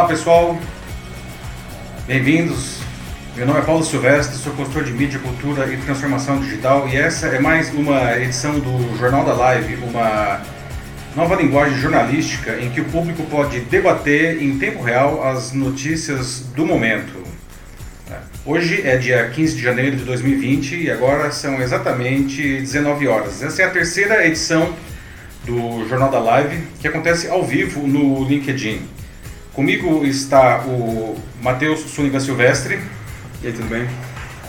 Olá pessoal, bem-vindos. Meu nome é Paulo Silvestre, sou consultor de mídia, cultura e transformação digital e essa é mais uma edição do Jornal da Live, uma nova linguagem jornalística em que o público pode debater em tempo real as notícias do momento. Hoje é dia 15 de janeiro de 2020 e agora são exatamente 19 horas. Essa é a terceira edição do Jornal da Live que acontece ao vivo no LinkedIn. Comigo está o Matheus Sullivan Silvestre. E aí, tudo bem?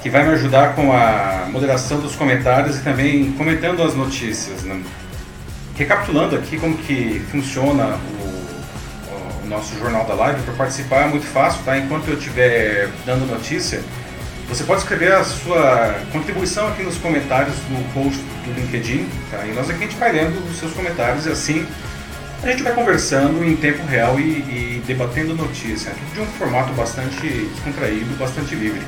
Que vai me ajudar com a moderação dos comentários e também comentando as notícias. Né? Recapitulando aqui como que funciona o, o nosso Jornal da Live, para participar é muito fácil, tá? Enquanto eu estiver dando notícia, você pode escrever a sua contribuição aqui nos comentários no post do LinkedIn, tá? E nós aqui a gente vai lendo os seus comentários e assim a gente vai conversando em tempo real e, e debatendo notícia, de um formato bastante descontraído, bastante livre.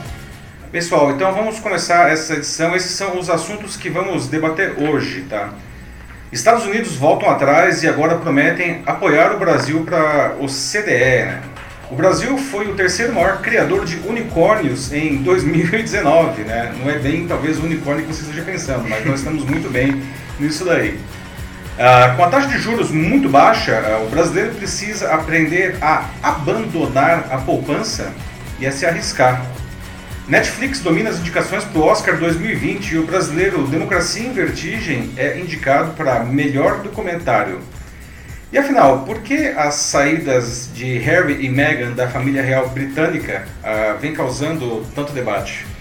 Pessoal, então vamos começar essa edição. Esses são os assuntos que vamos debater hoje, tá? Estados Unidos voltam atrás e agora prometem apoiar o Brasil para o CDE. Né? O Brasil foi o terceiro maior criador de unicórnios em 2019, né? Não é bem talvez o unicórnio que você esteja pensando, mas nós estamos muito bem nisso daí. Ah, com a taxa de juros muito baixa, ah, o brasileiro precisa aprender a abandonar a poupança e a se arriscar. Netflix domina as indicações para o Oscar 2020 e o brasileiro Democracia em Vertigem é indicado para melhor documentário. E afinal, por que as saídas de Harry e Meghan da família real britânica ah, vem causando tanto debate?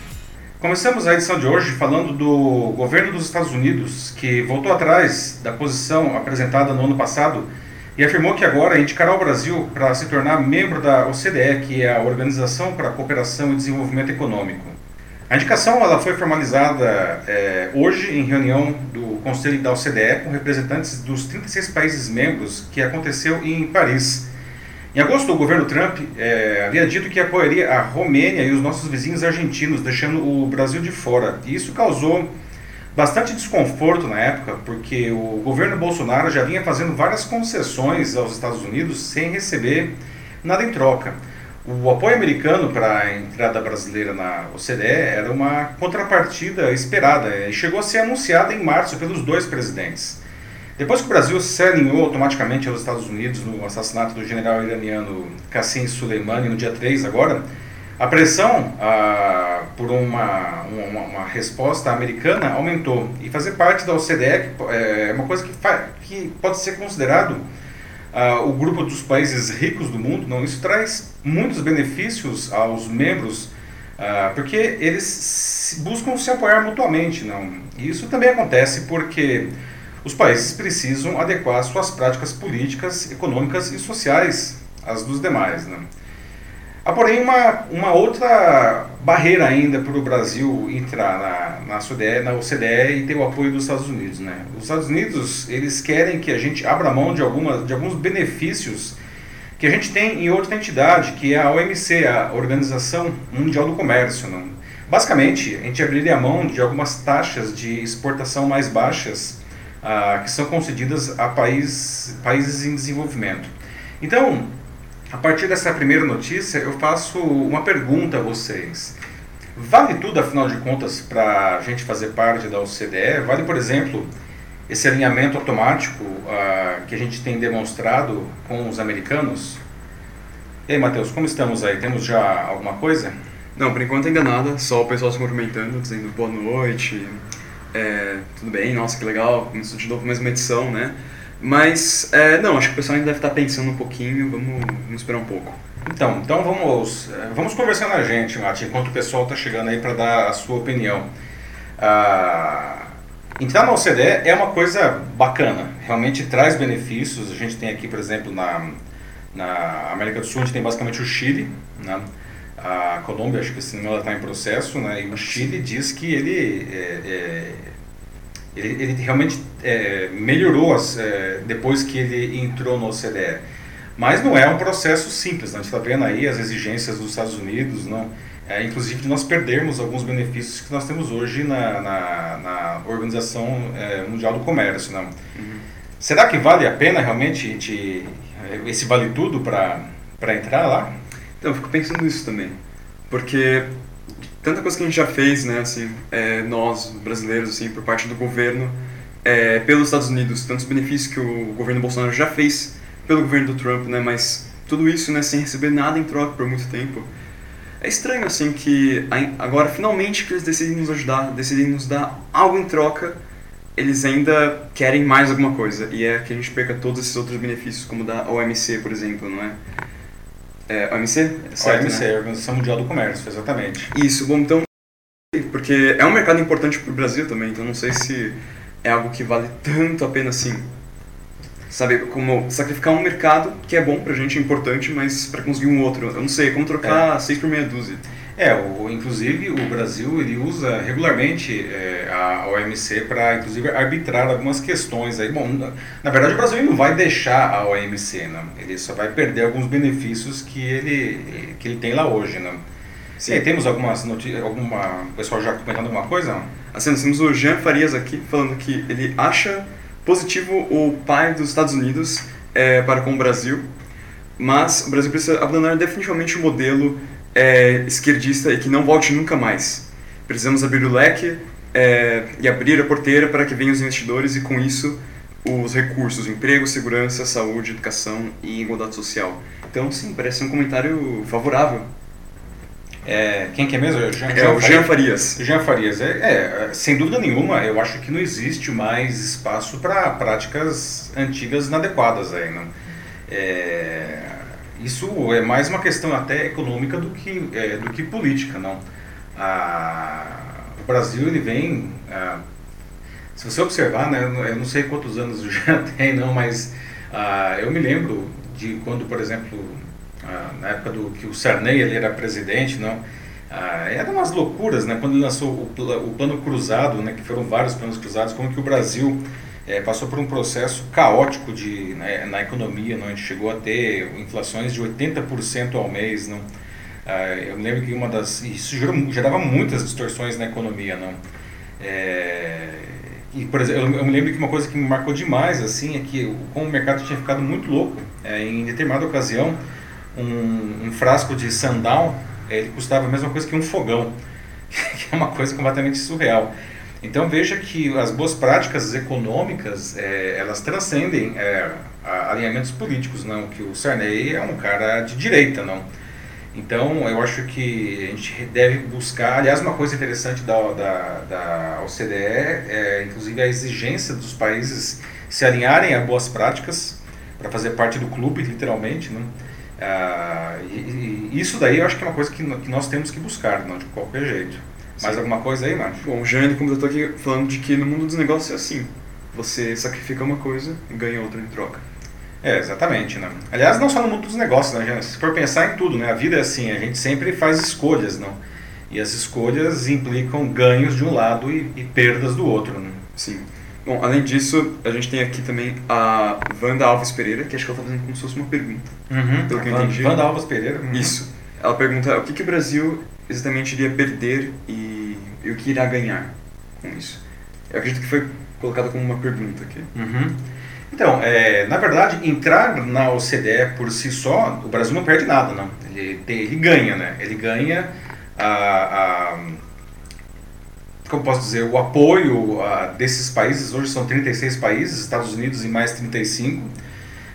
Começamos a edição de hoje falando do governo dos Estados Unidos, que voltou atrás da posição apresentada no ano passado e afirmou que agora indicará o Brasil para se tornar membro da OCDE, que é a Organização para a Cooperação e Desenvolvimento Econômico. A indicação ela foi formalizada é, hoje em reunião do Conselho da OCDE com representantes dos 36 países membros, que aconteceu em Paris. Em agosto, o governo Trump é, havia dito que apoiaria a Romênia e os nossos vizinhos argentinos, deixando o Brasil de fora. E isso causou bastante desconforto na época, porque o governo Bolsonaro já vinha fazendo várias concessões aos Estados Unidos sem receber nada em troca. O apoio americano para a entrada brasileira na OCDE era uma contrapartida esperada e chegou a ser anunciada em março pelos dois presidentes. Depois que o Brasil se alinhou automaticamente aos Estados Unidos no assassinato do general iraniano Qasem Soleimani no dia 3 agora, a pressão ah, por uma, uma, uma, resposta americana aumentou. E fazer parte da OCDE é, é uma coisa que, que pode ser considerado ah, o grupo dos países ricos do mundo. Não, isso traz muitos benefícios aos membros, ah, porque eles buscam se apoiar mutuamente. Não? E isso também acontece porque os países precisam adequar suas práticas políticas, econômicas e sociais às dos demais. Né? Há, porém, uma, uma outra barreira ainda para o Brasil entrar na, na, OCDE, na OCDE e ter o apoio dos Estados Unidos. Né? Os Estados Unidos eles querem que a gente abra mão de, alguma, de alguns benefícios que a gente tem em outra entidade, que é a OMC, a Organização Mundial do Comércio. Né? Basicamente, a gente abriria a mão de algumas taxas de exportação mais baixas ah, que são concedidas a país, países em desenvolvimento. Então, a partir dessa primeira notícia, eu faço uma pergunta a vocês. Vale tudo, afinal de contas, para a gente fazer parte da OCDE? Vale, por exemplo, esse alinhamento automático ah, que a gente tem demonstrado com os americanos? E aí, Matheus, como estamos aí? Temos já alguma coisa? Não, por enquanto ainda nada, só o pessoal se movimentando, dizendo boa noite, é, tudo bem, nossa, que legal, começou de novo mais uma edição, né? Mas, é, não, acho que o pessoal ainda deve estar pensando um pouquinho, vamos, vamos esperar um pouco. Então, então vamos, é, vamos conversando a gente, Mati, enquanto o pessoal está chegando aí para dar a sua opinião. Ah, entrar na OCDE é uma coisa bacana, realmente traz benefícios. A gente tem aqui, por exemplo, na, na América do Sul, a gente tem basicamente o Chile, né? A Colômbia, acho que esse ela está em processo, né? E o Chile diz que ele, é, é, ele, ele, realmente é, melhorou as, é, depois que ele entrou no OCDE. Mas não é um processo simples, né? a gente está vendo aí as exigências dos Estados Unidos, não? É, inclusive de nós perdermos alguns benefícios que nós temos hoje na, na, na Organização é, Mundial do Comércio. Não? Uhum. Será que vale a pena realmente esse vale tudo para entrar lá? Então, eu fico pensando nisso também. Porque tanta coisa que a gente já fez, né, assim, é, nós, brasileiros, assim, por parte do governo, é, pelos Estados Unidos, tantos benefícios que o governo Bolsonaro já fez pelo governo do Trump, né, mas tudo isso, né, sem receber nada em troca por muito tempo. É estranho, assim, que agora, finalmente, que eles decidem nos ajudar, decidem nos dar algo em troca, eles ainda querem mais alguma coisa. E é que a gente perca todos esses outros benefícios, como da OMC, por exemplo, não é? É, OMC? Certo, OMC, né? Organização Mundial do Comércio, exatamente. Isso, bom, então, porque é um mercado importante para o Brasil também, então não sei se é algo que vale tanto a pena assim. Sabe, como sacrificar um mercado que é bom pra gente, é importante, mas para conseguir um outro. Eu não sei, é como trocar é. seis por meia dúzia. É, o, inclusive o Brasil ele usa regularmente é, a OMC para inclusive arbitrar algumas questões aí. Bom, na, na, verdade o Brasil não vai deixar a OMC, não. Ele só vai perder alguns benefícios que ele que ele tem lá hoje, não. Sim. E aí, temos algumas notícias, alguma pessoal já comentando alguma coisa? Assim, nós temos o Jean Farias aqui falando que ele acha positivo o pai dos Estados Unidos é, para com o Brasil, mas o Brasil precisa abandonar definitivamente o modelo é, esquerdista e que não volte nunca mais. Precisamos abrir o leque é, e abrir a porteira para que venham os investidores e, com isso, os recursos, emprego, segurança, saúde, educação e igualdade social. Então, sim, parece um comentário favorável. É, quem que é mesmo? Jean, é Jean o Jean Farias. Jean Farias. É, é, sem dúvida nenhuma, eu acho que não existe mais espaço para práticas antigas inadequadas aí, não? É, isso é mais uma questão até econômica do que, é, do que política, não. O Brasil ele vem, se você observar, né, eu não sei quantos anos já tem, não, mas a, eu me lembro de quando, por exemplo, na época do que o Sarney ele era presidente, não, era umas loucuras, né, quando ele lançou o, o plano cruzado, né, que foram vários planos cruzados, como que o Brasil é, passou por um processo caótico de, né, na economia, não? a gente chegou a ter inflações de 80% ao mês. Não? Ah, eu me lembro que uma das. Isso gerou, gerava muitas distorções na economia. Não? É, e, por exemplo, eu, me lembro que uma coisa que me marcou demais assim, é que como o mercado tinha ficado muito louco, é, em determinada ocasião, um, um frasco de sundown ele custava a mesma coisa que um fogão, que é uma coisa completamente surreal. Então veja que as boas práticas econômicas é, elas transcendem é, alinhamentos políticos, não? Que o Sarney é um cara de direita, não? Então eu acho que a gente deve buscar, aliás, uma coisa interessante da, da, da OCDE é inclusive a exigência dos países se alinharem a boas práticas para fazer parte do clube, literalmente, não? Ah, e, e, isso daí eu acho que é uma coisa que, que nós temos que buscar, não de qualquer jeito. Mais alguma coisa aí, Márcio? Bom, o Jane completou aqui falando de que no mundo dos negócios é assim. Você sacrifica uma coisa e ganha outra em troca. É, exatamente. Né? Aliás, não só no mundo dos negócios, né? se for pensar em tudo, né? a vida é assim, a gente sempre faz escolhas, não? E as escolhas implicam ganhos de um lado e, e perdas do outro. Né? Sim. Bom, além disso, a gente tem aqui também a Wanda Alves Pereira, que acho que ela está fazendo como se fosse uma pergunta. Uhum. Pelo que eu entendi. Wanda Alves Pereira? Uhum. Isso. Ela pergunta o que, que o Brasil exatamente iria perder e, e, o que irá ganhar com isso. Eu acredito que foi colocado como uma pergunta aqui. Uhum. Então, é, na verdade, entrar na OCDE por si só, o Brasil não perde nada, não. Ele, ele ganha, né? Ele ganha a, a como posso dizer, o apoio desses países, hoje são 36 países, Estados Unidos e mais 35,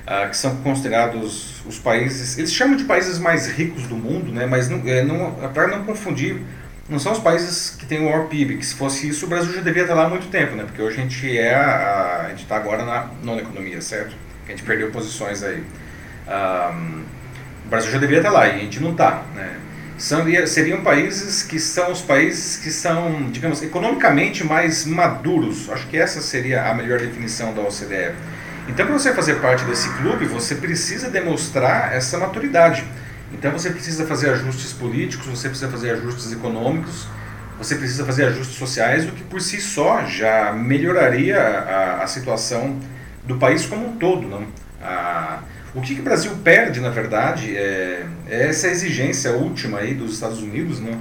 a, que são considerados os países, eles chamam de países mais ricos do mundo, né? mas não, é, não, para não confundir, não são os países que têm o maior PIB, que se fosse isso o Brasil já devia estar lá há muito tempo, né? porque hoje a gente é a, a gente está agora na nona economia, certo? A gente perdeu posições aí. Um, o Brasil já devia estar lá e a gente não está, né? Seriam países que são os países que são, digamos, economicamente mais maduros. Acho que essa seria a melhor definição da OCDE então, para você fazer parte desse clube, você precisa demonstrar essa maturidade. Então, você precisa fazer ajustes políticos, você precisa fazer ajustes econômicos, você precisa fazer ajustes sociais, o que por si só já melhoraria a, a situação do país como um todo. Não? A, o que, que, o Brasil perde, na verdade, é, é, essa exigência última aí dos Estados Unidos, não?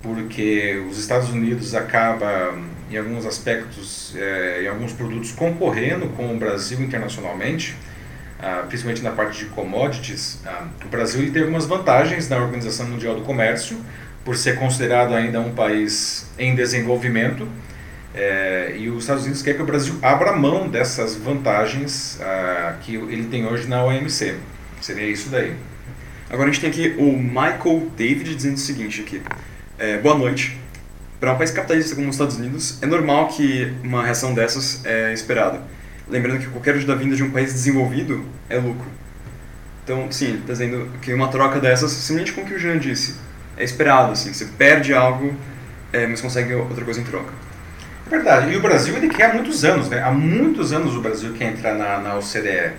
porque os Estados Unidos acabam em alguns aspectos, é, em alguns produtos, concorrendo com o Brasil internacionalmente. Ah, principalmente na parte de commodities, ah, o Brasil tem algumas vantagens na Organização Mundial do Comércio, por ser considerado ainda um país em desenvolvimento, é, e os Estados Unidos quer que o Brasil abra mão dessas vantagens ah, que ele tem hoje na OMC. Seria isso daí. Agora a gente tem aqui o Michael David dizendo o seguinte aqui. É, boa noite. Para um país capitalista como os Estados Unidos, é normal que uma reação dessas é esperada. Lembrando que qualquer ajuda vinda de um país desenvolvido é lucro. Então, sim, está dizendo que uma troca dessas, simplesmente com o que o Jean disse, é esperado. Assim, você perde algo, é, mas consegue outra coisa em troca. É verdade. E o Brasil ele quer há muitos anos, né? Há muitos anos o Brasil quer entrar na, na OCDE.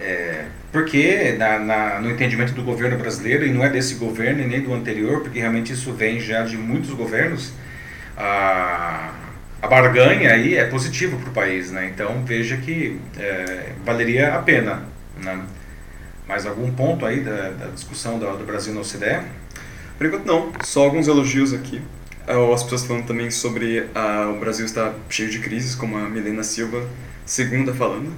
É, porque na, na, no entendimento do governo brasileiro, e não é desse governo e nem do anterior, porque realmente isso vem já de muitos governos, a, a barganha aí é positiva para o país, né? Então veja que é, valeria a pena. Né? Mais algum ponto aí da, da discussão do, do Brasil na OCDE? Por enquanto não, só alguns elogios aqui. As pessoas falando também sobre uh, o Brasil estar cheio de crises, como a Milena Silva, segunda falando.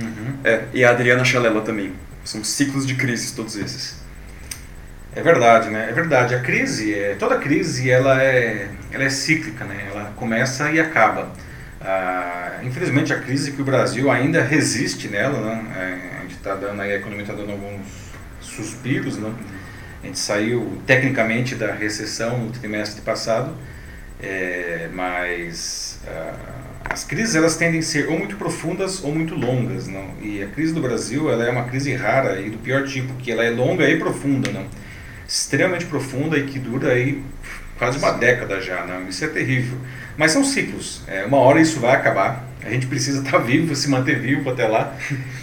Uhum. É, e a Adriana Chalela também. São ciclos de crises todos esses. É verdade, né? É verdade. A crise, é, toda crise, ela é, ela é cíclica, né? Ela começa e acaba. Ah, infelizmente, a crise que o Brasil ainda resiste nela, né? É, a gente está dando aí, a economia está dando alguns suspiros, né? A gente saiu tecnicamente da recessão no trimestre passado, é, mas ah, as crises elas tendem a ser ou muito profundas ou muito longas, não? E a crise do Brasil ela é uma crise rara e do pior tipo, que ela é longa e profunda, não? Extremamente profunda e que dura aí quase uma década já, não? Isso é terrível. Mas são ciclos. É, uma hora isso vai acabar. A gente precisa estar vivo, se manter vivo até lá,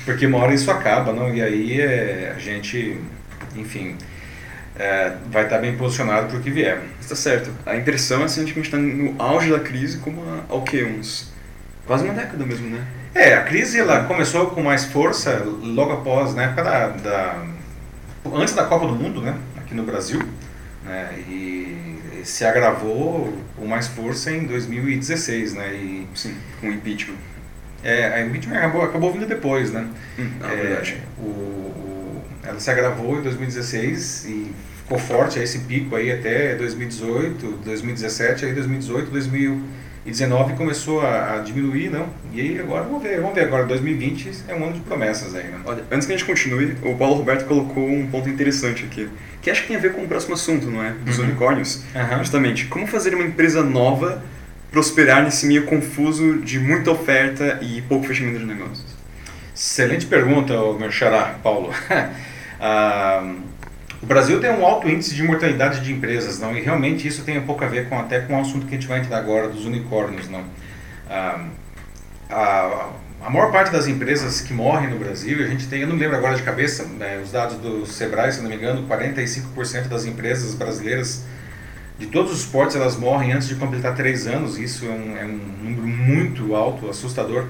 porque uma hora isso acaba, não? E aí é, a gente, enfim, é, vai estar bem posicionado para o que vier. Está certo. A impressão é assim, que a gente está no auge da crise como há o quê? Uns quase uma década mesmo, né? É, a crise ela começou com mais força logo após, na época da, da antes da Copa do Mundo, né, aqui no Brasil, né, e se agravou com mais força em 2016, né, e sim, com o impeachment. É, a impeachment acabou, acabou vindo depois, né? Hum, é, verdade. O, o, ela se agravou em 2016 e ficou forte esse pico aí até 2018, 2017, aí 2018, 2019 começou a, a, diminuir, não? E aí agora vamos ver, vamos ver agora 2020 é um ano de promessas aí, né? Olha, antes que a gente continue, o Paulo Roberto colocou um ponto interessante aqui, que acho que tem a ver com o próximo assunto, não é? Dos uhum. unicórnios. Uhum. Justamente, como fazer uma empresa nova prosperar nesse meio confuso de muita oferta e pouco fechamento de negócios? Excelente pergunta, meu xará, Paulo. ah, o Brasil tem um alto índice de mortalidade de empresas, não? E realmente isso tem um pouco a ver com até com o assunto que a gente vai entrar agora dos unicórnios, não? Ah, a, a maior parte das empresas que morrem no Brasil, a gente tem, eu não lembro agora de cabeça, né, os dados do Sebrae, se não me engano, 45% das empresas brasileiras de todos os esportes elas morrem antes de completar três anos. Isso é um, é um número muito alto, assustador.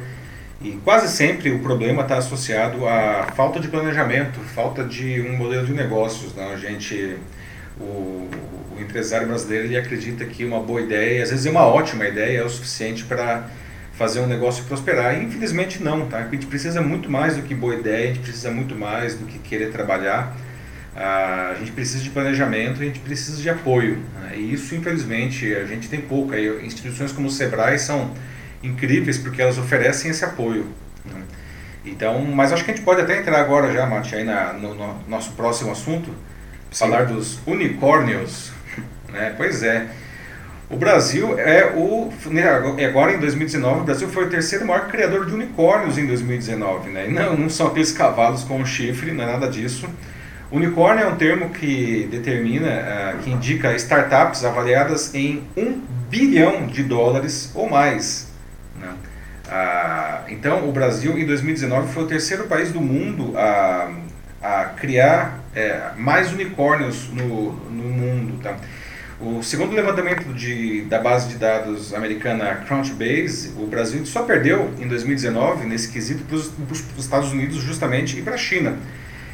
E quase sempre o problema está associado à falta de planejamento, falta de um modelo de negócios. Né? A gente, o, o empresário brasileiro, ele acredita que uma boa ideia, às vezes é uma ótima ideia, é o suficiente para fazer um negócio prosperar. E infelizmente não, tá? A gente precisa muito mais do que boa ideia, a gente precisa muito mais do que querer trabalhar. A gente precisa de planejamento, a gente precisa de apoio. Né? E isso, infelizmente, a gente tem pouco. Aí, instituições como o Sebrae são incríveis porque elas oferecem esse apoio. Né? Então, mas acho que a gente pode até entrar agora já, Mati, aí na, no, no, nosso próximo assunto, Sim. falar dos unicórnios. Né? Pois é. O Brasil é o. Né, agora em 2019, o Brasil foi o terceiro maior criador de unicórnios em 2019. Né? E não, não são aqueles cavalos com chifre, não é nada disso. Unicórnio é um termo que determina, uh, que indica startups avaliadas em um bilhão de dólares ou mais. Ah, então, o Brasil, em 2019, foi o terceiro país do mundo a, a criar é, mais unicórnios no, no mundo. Tá? O segundo levantamento de, da base de dados americana Crunchbase, o Brasil só perdeu em 2019, nesse quesito, para os Estados Unidos justamente e para a China.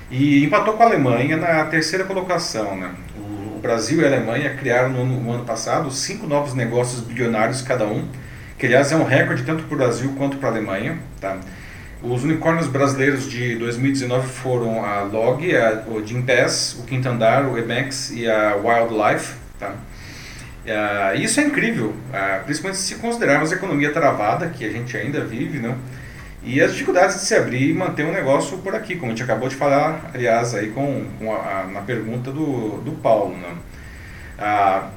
E empatou com a Alemanha na terceira colocação. Né? O, o Brasil e a Alemanha criaram no, no ano passado cinco novos negócios bilionários cada um que aliás é um recorde tanto para o Brasil quanto para a Alemanha. Tá? Os unicórnios brasileiros de 2019 foram a Log, a, o Gimpass, o Quinto Andar, o Emacs e a Wildlife. Tá? Uh, isso é incrível, uh, principalmente se considerarmos a economia travada que a gente ainda vive, né? e as dificuldades de se abrir e manter um negócio por aqui, como a gente acabou de falar, aliás, aí com, com a, a, na pergunta do, do Paulo. Né? Uh,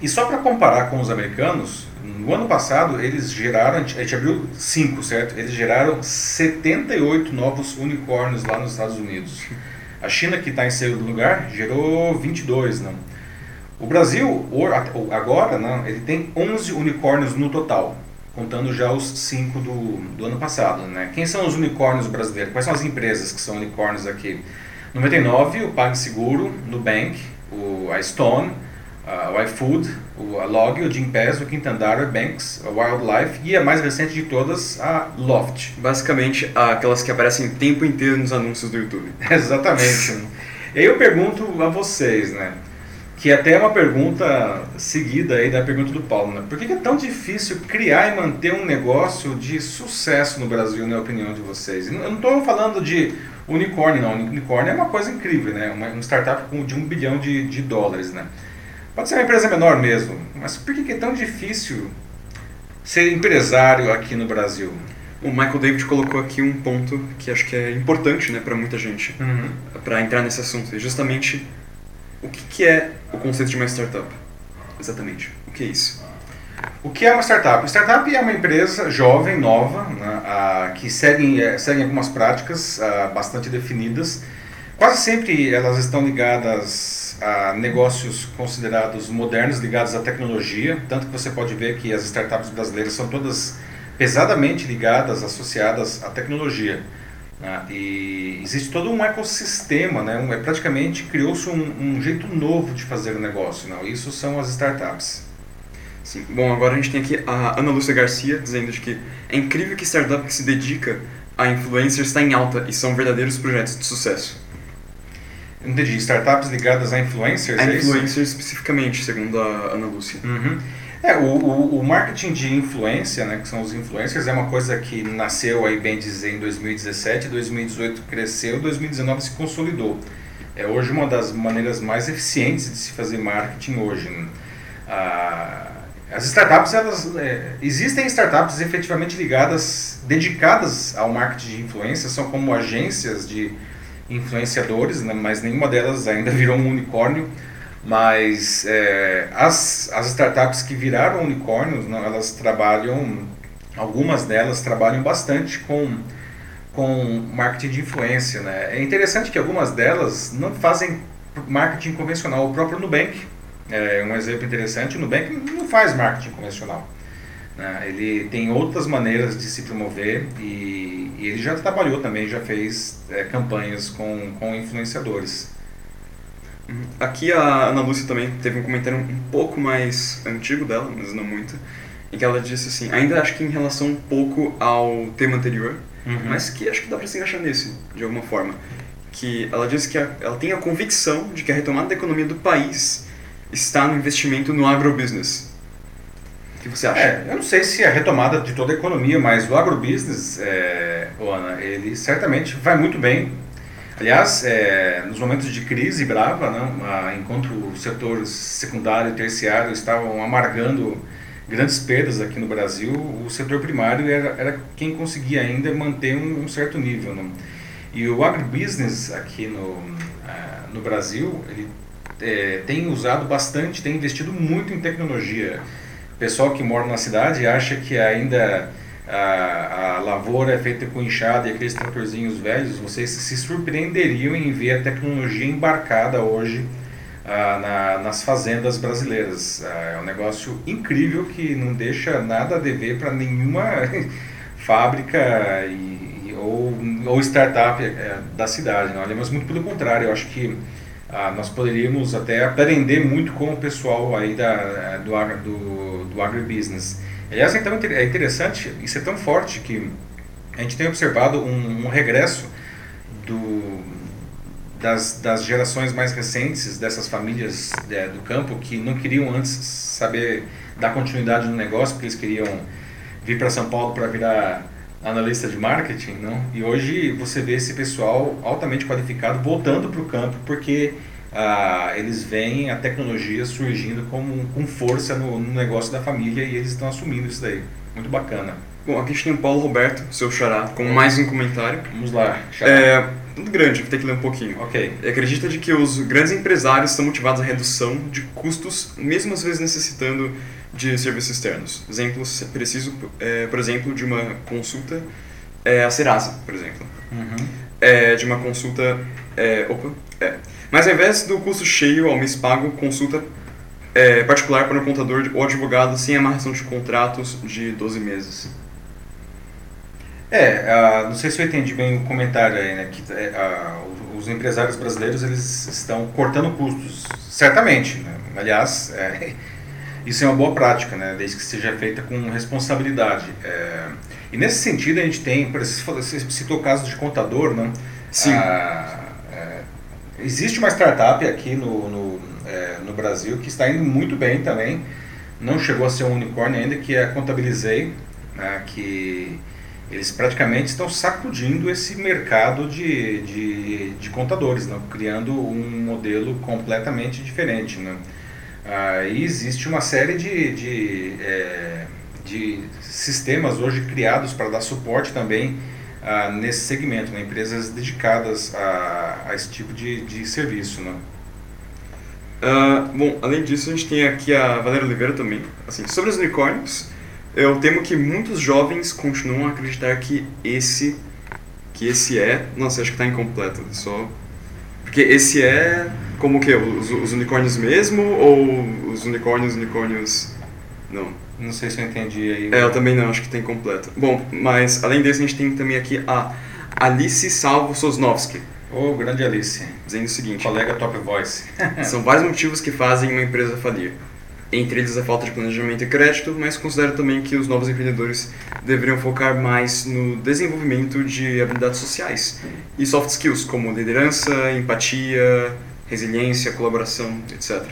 e só para comparar com os americanos, no ano passado eles geraram, a gente abriu 5, certo? Eles geraram 78 novos unicórnios lá nos Estados Unidos. A China, que está em segundo lugar, gerou 22, não? Né? O Brasil, agora, não, ele tem 11 unicórnios no total, contando já os 5 do, do ano passado. Né? Quem são os unicórnios brasileiros? Quais são as empresas que são unicórnios aqui? 99, o PagSeguro, Nubank, o, a Stone, uh, o iFood, o, a Log, o Gympass, o Quintandara, Banks, a Wildlife e a mais recente de todas, a Loft. Basicamente, aquelas que aparecem o tempo inteiro nos anúncios do YouTube. Exatamente. e aí eu pergunto a vocês, né? Que até é uma pergunta seguida aí da pergunta do Paulo, né? Por que é tão difícil criar e manter um negócio de sucesso no Brasil, na opinião de vocês? Eu não estou falando de unicórnio, não. Unicórnio é uma coisa incrível, né? Uma, uma startup de um bilhão de, de dólares, né? Pode ser uma empresa menor mesmo, mas por que é tão difícil ser empresário aqui no Brasil? O Michael David colocou aqui um ponto que acho que é importante né, para muita gente, uhum. para entrar nesse assunto. E justamente o que, que é o conceito de uma startup? Exatamente. O que é isso? O que é uma startup? Startup é uma empresa jovem, nova, né, a, que segue, é, segue algumas práticas a, bastante definidas. Quase sempre elas estão ligadas a negócios considerados modernos, ligados à tecnologia. Tanto que você pode ver que as startups brasileiras são todas pesadamente ligadas, associadas à tecnologia. Né? E existe todo um ecossistema, né? Um, é, praticamente criou-se um, um, jeito novo de fazer o negócio. Não? Isso são as startups. Sim. Bom, agora a gente tem aqui a Ana Lúcia Garcia dizendo que é incrível que startup que se dedica a influencers está em alta e são verdadeiros projetos de sucesso. Entendi. Startups ligadas a influencers? A é influencers especificamente, segundo a Ana Lúcia. Uhum. É, o, o, o, marketing de influência, né, que são os influencers, é uma coisa que nasceu aí bem dizer em 2017, 2018 cresceu, 2019 se consolidou. É hoje uma das maneiras mais eficientes de se fazer marketing hoje. Né? Ah, as startups, elas é, existem startups efetivamente ligadas, dedicadas ao marketing de influência, são como agências de influenciadores, né, mas nenhuma delas ainda virou um unicórnio mas é, as, as startups que viraram unicórnios, não, elas trabalham, algumas delas trabalham bastante com, com marketing de influência. Né? É interessante que algumas delas não fazem marketing convencional. O próprio Nubank é um exemplo interessante. O Nubank não faz marketing convencional. Né? Ele tem outras maneiras de se promover e, e ele já trabalhou também, já fez é, campanhas com, com influenciadores. Aqui a Ana Lúcia também teve um comentário um pouco mais antigo dela, mas não muito, em que ela disse assim, ainda acho que em relação um pouco ao tema anterior, uhum. mas que acho que dá para se encaixar nesse, de alguma forma. Que ela disse que a, ela tem a convicção de que a retomada da economia do país está no investimento no agrobusiness. O que você acha? É, eu não sei se a retomada de toda a economia, mas o agrobusiness, é, Ana, ele certamente vai muito bem Aliás, é, nos momentos de crise brava, né, enquanto o setor secundário e terciário estavam amargando grandes perdas aqui no Brasil, o setor primário era, era quem conseguia ainda manter um, um certo nível. Né? E o agribusiness aqui no, uh, no Brasil, ele é, tem usado bastante, tem investido muito em tecnologia. Pessoal que mora na cidade acha que ainda a, a lavoura é feita com enxada e aqueles tratorzinhos velhos, vocês se surpreenderiam em ver a tecnologia embarcada hoje ah, na, nas fazendas brasileiras. Ah, é um negócio incrível que não deixa nada a dever para nenhuma fábrica e, ou, ou startup é, da cidade. Não? Mas muito pelo contrário, eu acho que ah, nós poderíamos até aprender muito com o pessoal aí da, do, do, do agribusiness. Aliás, então é interessante, isso é tão forte que a gente tem observado um, um regresso do, das, das gerações mais recentes dessas famílias é, do campo que não queriam antes saber dar continuidade no negócio, porque eles queriam vir para São Paulo para virar analista de marketing, não? E hoje você vê esse pessoal altamente qualificado voltando para o campo porque ah, eles veem a tecnologia surgindo com, com força no, no, negócio da família e eles estão assumindo isso daí. Muito bacana. Bom, aqui a gente tem o Paulo Roberto, seu xará, com mais um comentário. Vamos lá, xará. É, muito grande, vou ter que ler um pouquinho. Ok. Acredita de que os grandes empresários estão motivados à redução de custos, mesmo às vezes necessitando de serviços externos. Exemplos, preciso, é, por exemplo, de uma consulta é, a Serasa, por exemplo. Uhum. É, de uma consulta... É, opa, é. Mas ao invés do custo cheio ao mês pago, consulta é, particular para o contador ou advogado sem amarração de contratos de 12 meses. É, não sei se eu entendi bem o comentário aí, né? Que os empresários brasileiros eles estão cortando custos, certamente. Né? Aliás, é, isso é uma boa prática, né? Desde que seja feita com responsabilidade. É, e nesse sentido a gente tem, você citou o caso de contador, né? Sim. Uh, existe uma startup aqui no, no, é, no Brasil que está indo muito bem também. Não chegou a ser um unicórnio ainda, que é a Contabilizei, né? Que eles praticamente estão sacudindo esse mercado de, de, de contadores, né? criando um modelo completamente diferente. Né? E existe uma série de, de, é, de sistemas hoje criados para dar suporte também ah, nesse segmento, né? empresas dedicadas a, a esse tipo de, de serviço. Né? Uh, bom, além disso, a gente tem aqui a Valéria Oliveira também. Assim, sobre os unicórnios, eu temo que muitos jovens continuam a acreditar que esse que esse é, nossa, acho que está incompleto, só porque esse é como que os, os unicórnios mesmo ou os unicórnios unicórnios não. Não sei se eu entendi aí. É, eu também não, acho que tem completo. Bom, mas além disso a gente tem também aqui a Alice Salvo Sosnovski. Ô, oh, grande Alice. Dizendo o seguinte. Colega Top Voice. são vários motivos que fazem uma empresa falir. Entre eles a falta de planejamento e crédito, mas considero também que os novos empreendedores deveriam focar mais no desenvolvimento de habilidades sociais e soft skills, como liderança, empatia, resiliência, colaboração, etc.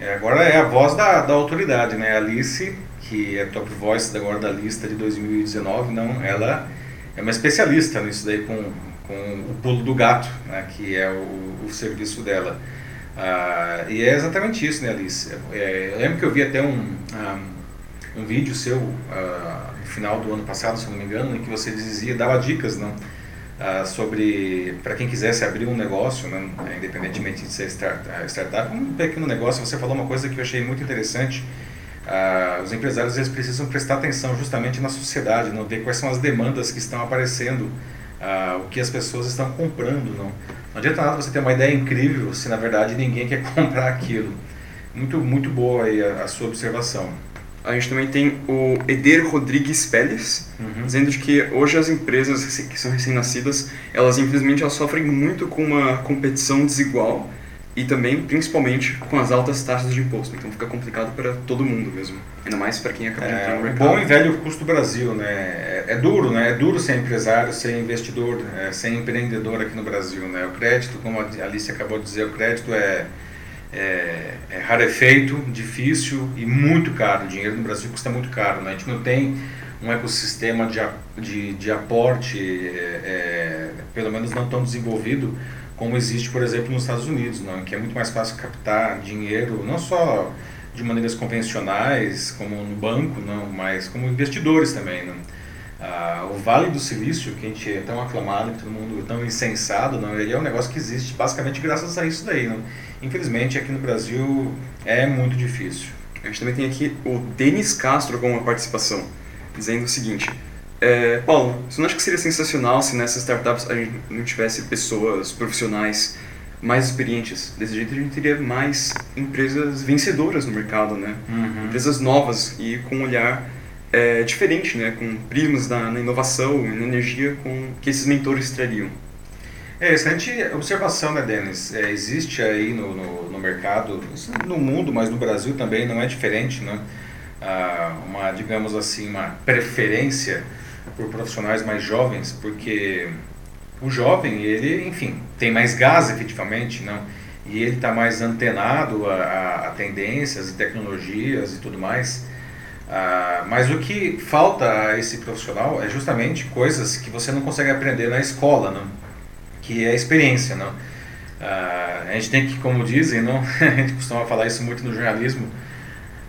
É, agora é a voz da, da autoridade, né? A Alice, que é top voice agora da lista de 2019, não, ela é uma especialista nisso daí com, com o pulo do gato, né? Que é o, o serviço dela. Ah, e é exatamente isso, né, Alice? É, eu lembro que eu vi até um, um, um vídeo seu ah, no final do ano passado, se não me engano, em que você dizia, dava dicas, não? Ah, sobre para quem quisesse abrir um negócio, né, independentemente de ser start, startup, um pequeno negócio, você falou uma coisa que eu achei muito interessante. Ah, os empresários eles precisam prestar atenção justamente na sociedade, não ver quais são as demandas que estão aparecendo, ah, o que as pessoas estão comprando, não. Não adianta nada você ter uma ideia incrível se na verdade ninguém quer comprar aquilo. Muito muito boa aí a, a sua observação. A gente também tem o Eder Rodrigues Pérez, uhum. dizendo que hoje as empresas que são recém-nascidas, elas infelizmente elas sofrem muito com uma competição desigual e também, principalmente, com as altas taxas de imposto. Então fica complicado para todo mundo mesmo, ainda mais para quem acaba de entrar no mercado. Bom e velho custo Brasil, né? É, é, duro, né? É duro ser empresário, ser investidor, é, ser empreendedor aqui no Brasil, né? O crédito, como a Alice acabou de dizer, o crédito é é, é rarefeito, difícil e muito caro. O dinheiro no Brasil custa muito caro. Né? A gente não tem um ecossistema de, de, de aporte, é, é, pelo menos não tão desenvolvido como existe, por exemplo, nos Estados Unidos, né? que é muito mais fácil captar dinheiro, não só de maneiras convencionais, como no banco, não, mas como investidores também. Né? Ah, o Vale do Silício, que a gente é tão aclamado, que todo mundo é tão insensado, não, ele é um negócio que existe basicamente graças a isso daí. Não? Infelizmente, aqui no Brasil é muito difícil. A gente também tem aqui o Denis Castro com uma participação, dizendo o seguinte: é, Paulo, você não acha que seria sensacional se nessas startups a gente não tivesse pessoas profissionais mais experientes? Desse jeito a gente teria mais empresas vencedoras no mercado, né? Uhum. Empresas novas e com um olhar é, diferente, né? Com prismas na, na inovação e na energia com, que esses mentores trariam. É, excelente observação, né, Denis? É, existe aí no, no, no, mercado, no mundo, mas no Brasil também não é diferente, né? Ah, uma, digamos assim, uma preferência por profissionais mais jovens, porque o jovem, ele, enfim, tem mais gás efetivamente, não? E ele está mais antenado a, a, tendências e tecnologias e tudo mais. Ah, mas o que falta a esse profissional é justamente coisas que você não consegue aprender na escola, não? que é a experiência. Não? Ah, a gente tem que, como dizem, não? a gente costuma falar isso muito no jornalismo,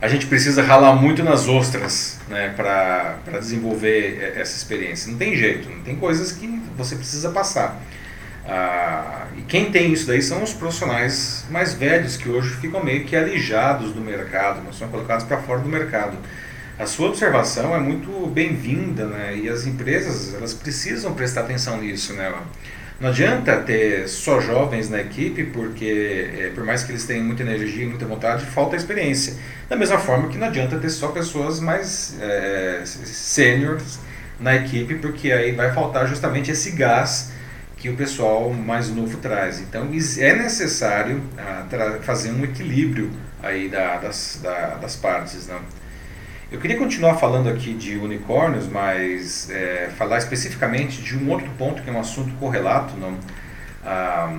a gente precisa ralar muito nas ostras né, para desenvolver essa experiência. Não tem jeito, não tem coisas que você precisa passar. Ah, e quem tem isso daí são os profissionais mais velhos que hoje ficam meio que alijados do mercado, não são colocados para fora do mercado. A sua observação é muito bem-vinda, né? E as empresas elas precisam prestar atenção nisso, né? Não adianta ter só jovens na equipe, porque é, por mais que eles tenham muita energia muita vontade, falta experiência. Da mesma forma que não adianta ter só pessoas mais é, sêniores na equipe, porque aí vai faltar justamente esse gás que o pessoal mais novo traz. Então é necessário ah, fazer um equilíbrio aí da, das, da, das partes. Não? Eu queria continuar falando aqui de unicórnios, mas é, falar especificamente de um outro ponto que é um assunto correlato. Não? Ah,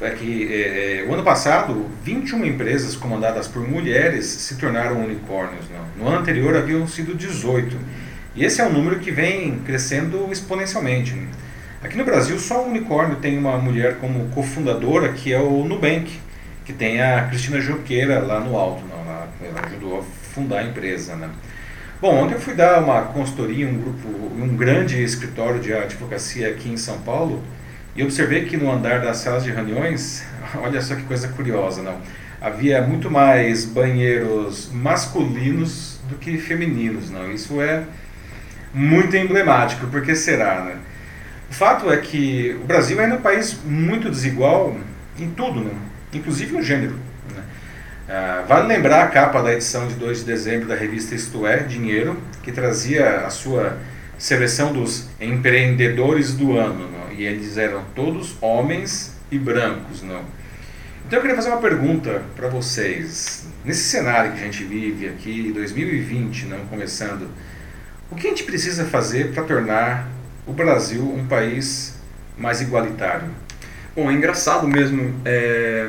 é que é, é, o ano passado, 21 empresas comandadas por mulheres se tornaram unicórnios. Não? No ano anterior haviam sido 18. E esse é um número que vem crescendo exponencialmente. Aqui no Brasil, só o unicórnio tem uma mulher como cofundadora, que é o Nubank, que tem a Cristina Junqueira lá no alto. Não? Ela, ela ajudou a fundar a empresa. Né? Bom, ontem eu fui dar uma consultoria em um grupo, um grande escritório de advocacia aqui em São Paulo e observei que no andar das salas de reuniões, olha só que coisa curiosa, não? Havia muito mais banheiros masculinos do que femininos, não? Isso é muito emblemático, porque será, né? O fato é que o Brasil é um país muito desigual em tudo, né? inclusive no gênero. Uh, vale lembrar a capa da edição de 2 de dezembro da revista Isto É, Dinheiro, que trazia a sua seleção dos empreendedores do ano, não? e eles eram todos homens e brancos. Não? Então eu queria fazer uma pergunta para vocês. Nesse cenário que a gente vive aqui, 2020, não começando, o que a gente precisa fazer para tornar o Brasil um país mais igualitário? Bom, é engraçado mesmo é,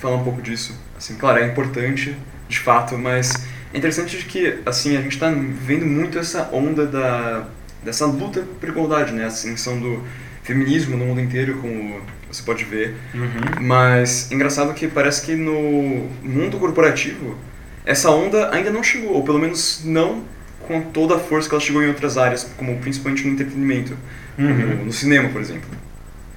falar um pouco disso Assim, claro, é importante, de fato, mas é interessante de que assim a gente está vendo muito essa onda da dessa luta por igualdade, né? A ascensão do feminismo no mundo inteiro, como você pode ver. Uhum. Mas é engraçado que parece que no mundo corporativo essa onda ainda não chegou, ou pelo menos não com toda a força que ela chegou em outras áreas, como principalmente no entretenimento, uhum. no cinema, por exemplo.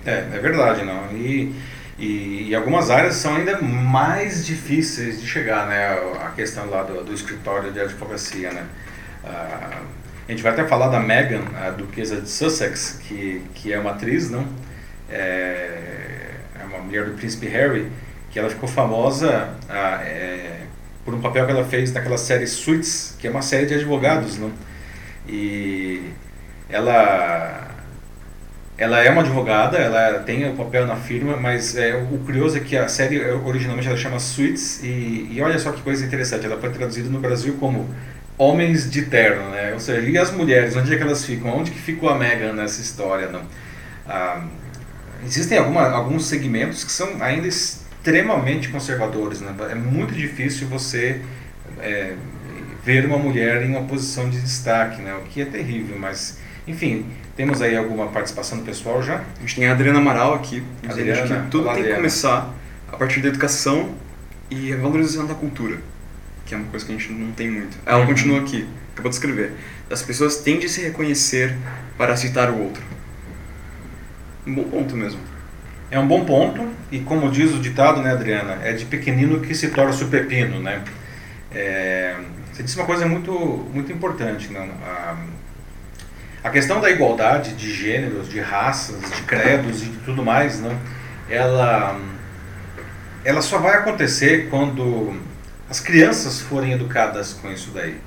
É, é verdade, não. E e, e, algumas áreas são ainda mais difíceis de chegar, né? A questão lá do, do escritório de advocacia, né? Uh, a gente vai até falar da Meghan, a duquesa de Sussex, que, que é uma atriz, não? É, é uma mulher do príncipe Harry, que ela ficou famosa uh, é, por um papel que ela fez naquela série Suits, que é uma série de advogados, não? E ela ela é uma advogada, ela tem o papel na firma, mas é, o curioso é que a série originalmente ela chama Suits e, e olha só que coisa interessante, ela foi traduzida no Brasil como Homens de Terno, né? Ou seja, e as mulheres, onde é que elas ficam? Onde que ficou a Megan nessa história? Não? Ah, existem alguma, alguns segmentos que são ainda extremamente conservadores, né? É muito difícil você é, ver uma mulher em uma posição de destaque, né? O que é terrível, mas enfim, temos aí alguma participação do pessoal já? A gente tem a Adriana Amaral aqui, Adriana, que tudo Olá, tem que começar a partir da educação e a valorização da cultura, que é uma coisa que a gente não tem muito. Ela uhum. continua aqui, acabou de escrever. As pessoas tendem a se reconhecer para aceitar o outro. Um bom ponto mesmo. É um bom ponto, e como diz o ditado, né, Adriana, é de pequenino que se torna o pepino, né? É, você disse uma coisa muito, muito importante, não? A, a questão da igualdade de gêneros, de raças, de credos e de tudo mais, não, ela, ela só vai acontecer quando as crianças forem educadas com isso daí.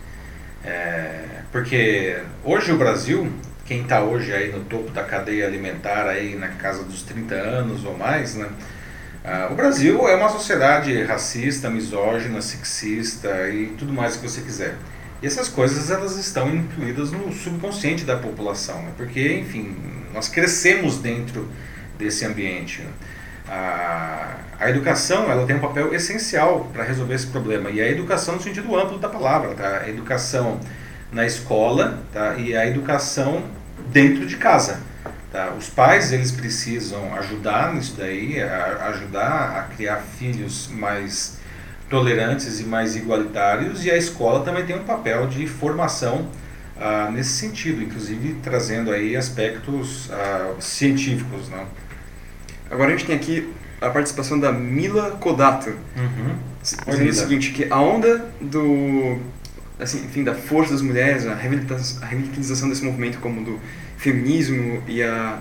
É, porque hoje o Brasil, quem está hoje aí no topo da cadeia alimentar aí na casa dos 30 anos ou mais, né? Ah, o Brasil é uma sociedade racista, misógina, sexista e tudo mais que você quiser. E essas coisas elas estão incluídas no subconsciente da população, né? porque, enfim, nós crescemos dentro desse ambiente. A, a educação ela tem um papel essencial para resolver esse problema e a educação no sentido amplo da palavra, tá? A educação na escola tá? e a educação dentro de casa. Tá? Os pais eles precisam ajudar nisso daí, a, ajudar a criar filhos mais tolerantes e mais igualitários e a escola também tem um papel de formação ah, nesse sentido, inclusive trazendo aí aspectos ah, científicos, né? Agora a gente tem aqui a participação da Mila Kodato, uhum. dizendo o seguinte, que a onda do assim, enfim, da força das mulheres, a revitalização desse movimento como do feminismo e a,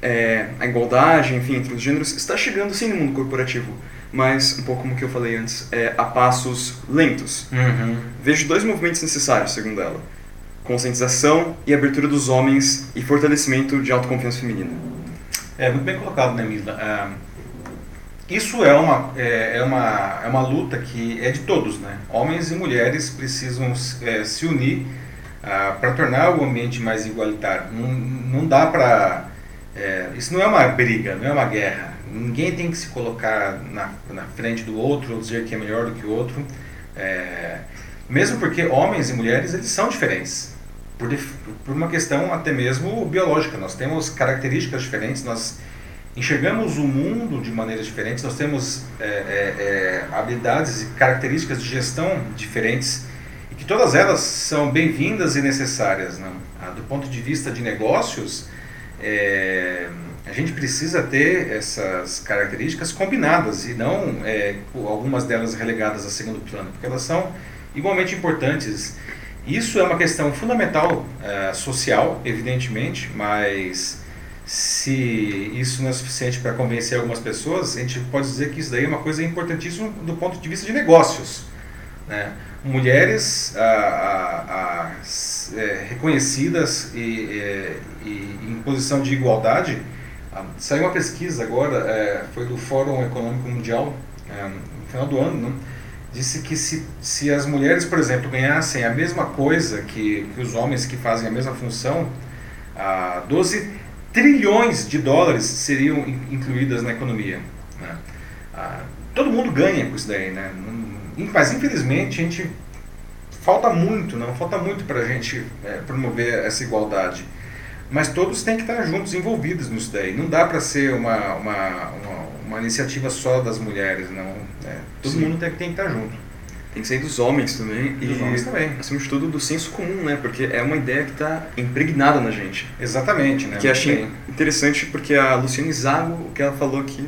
é, a igualdade, enfim, entre os gêneros, está chegando sim no mundo corporativo, mas um pouco como que eu falei antes, é, a passos lentos. Uhum. Vejo dois movimentos necessários, segundo ela: conscientização e abertura dos homens e fortalecimento de autoconfiança feminina. É muito bem colocado, né, Mila? É, isso é uma, é, é, uma, é uma luta que é de todos, né? Homens e mulheres precisam é, se unir ah, para tornar o ambiente mais igualitário. Não, não dá para. É, isso não é uma briga, não é uma guerra. Ninguém tem que se colocar na, na frente do outro ou dizer que é melhor do que o outro. É, mesmo porque homens e mulheres eles são diferentes. Por, por uma questão até mesmo biológica. Nós temos características diferentes, nós enxergamos o mundo de maneiras diferentes, nós temos é, é, é habilidades e características de gestão diferentes que todas elas são bem-vindas e necessárias. Né? Ah, do ponto de vista de negócios, é, a gente precisa ter essas características combinadas e não é, algumas delas relegadas a segundo plano, porque elas são igualmente importantes. Isso é uma questão fundamental é, social, evidentemente, mas se isso não é suficiente para convencer algumas pessoas, a gente pode dizer que isso daí é uma coisa importantíssima do ponto de vista de negócios. Né? mulheres é, reconhecidas e, é, e, em posição de igualdade. Ah, saiu uma pesquisa agora, é, foi do Fórum Econômico Mundial, é, no final do ano, né? disse que se, se as mulheres, por exemplo, ganhassem a mesma coisa que, que os homens que fazem a mesma função, ah, 12 trilhões de dólares seriam incluídas na economia. Né? Ah, todo mundo ganha com isso daí, né? Mas infelizmente a gente falta muito, não falta muito para a gente é, promover essa igualdade. Mas todos têm que estar juntos, envolvidos nisso daí. Não dá para ser uma, uma, uma, uma, iniciativa só das mulheres, não. É, todo Sim. mundo tem, tem que estar junto. Tem que ser dos homens também. Dos e, homens também. Acima de tudo, do senso comum, né? Porque é uma ideia que está impregnada na gente. Exatamente, né? Que achei interessante porque a Luciane Zago, o que ela falou aqui,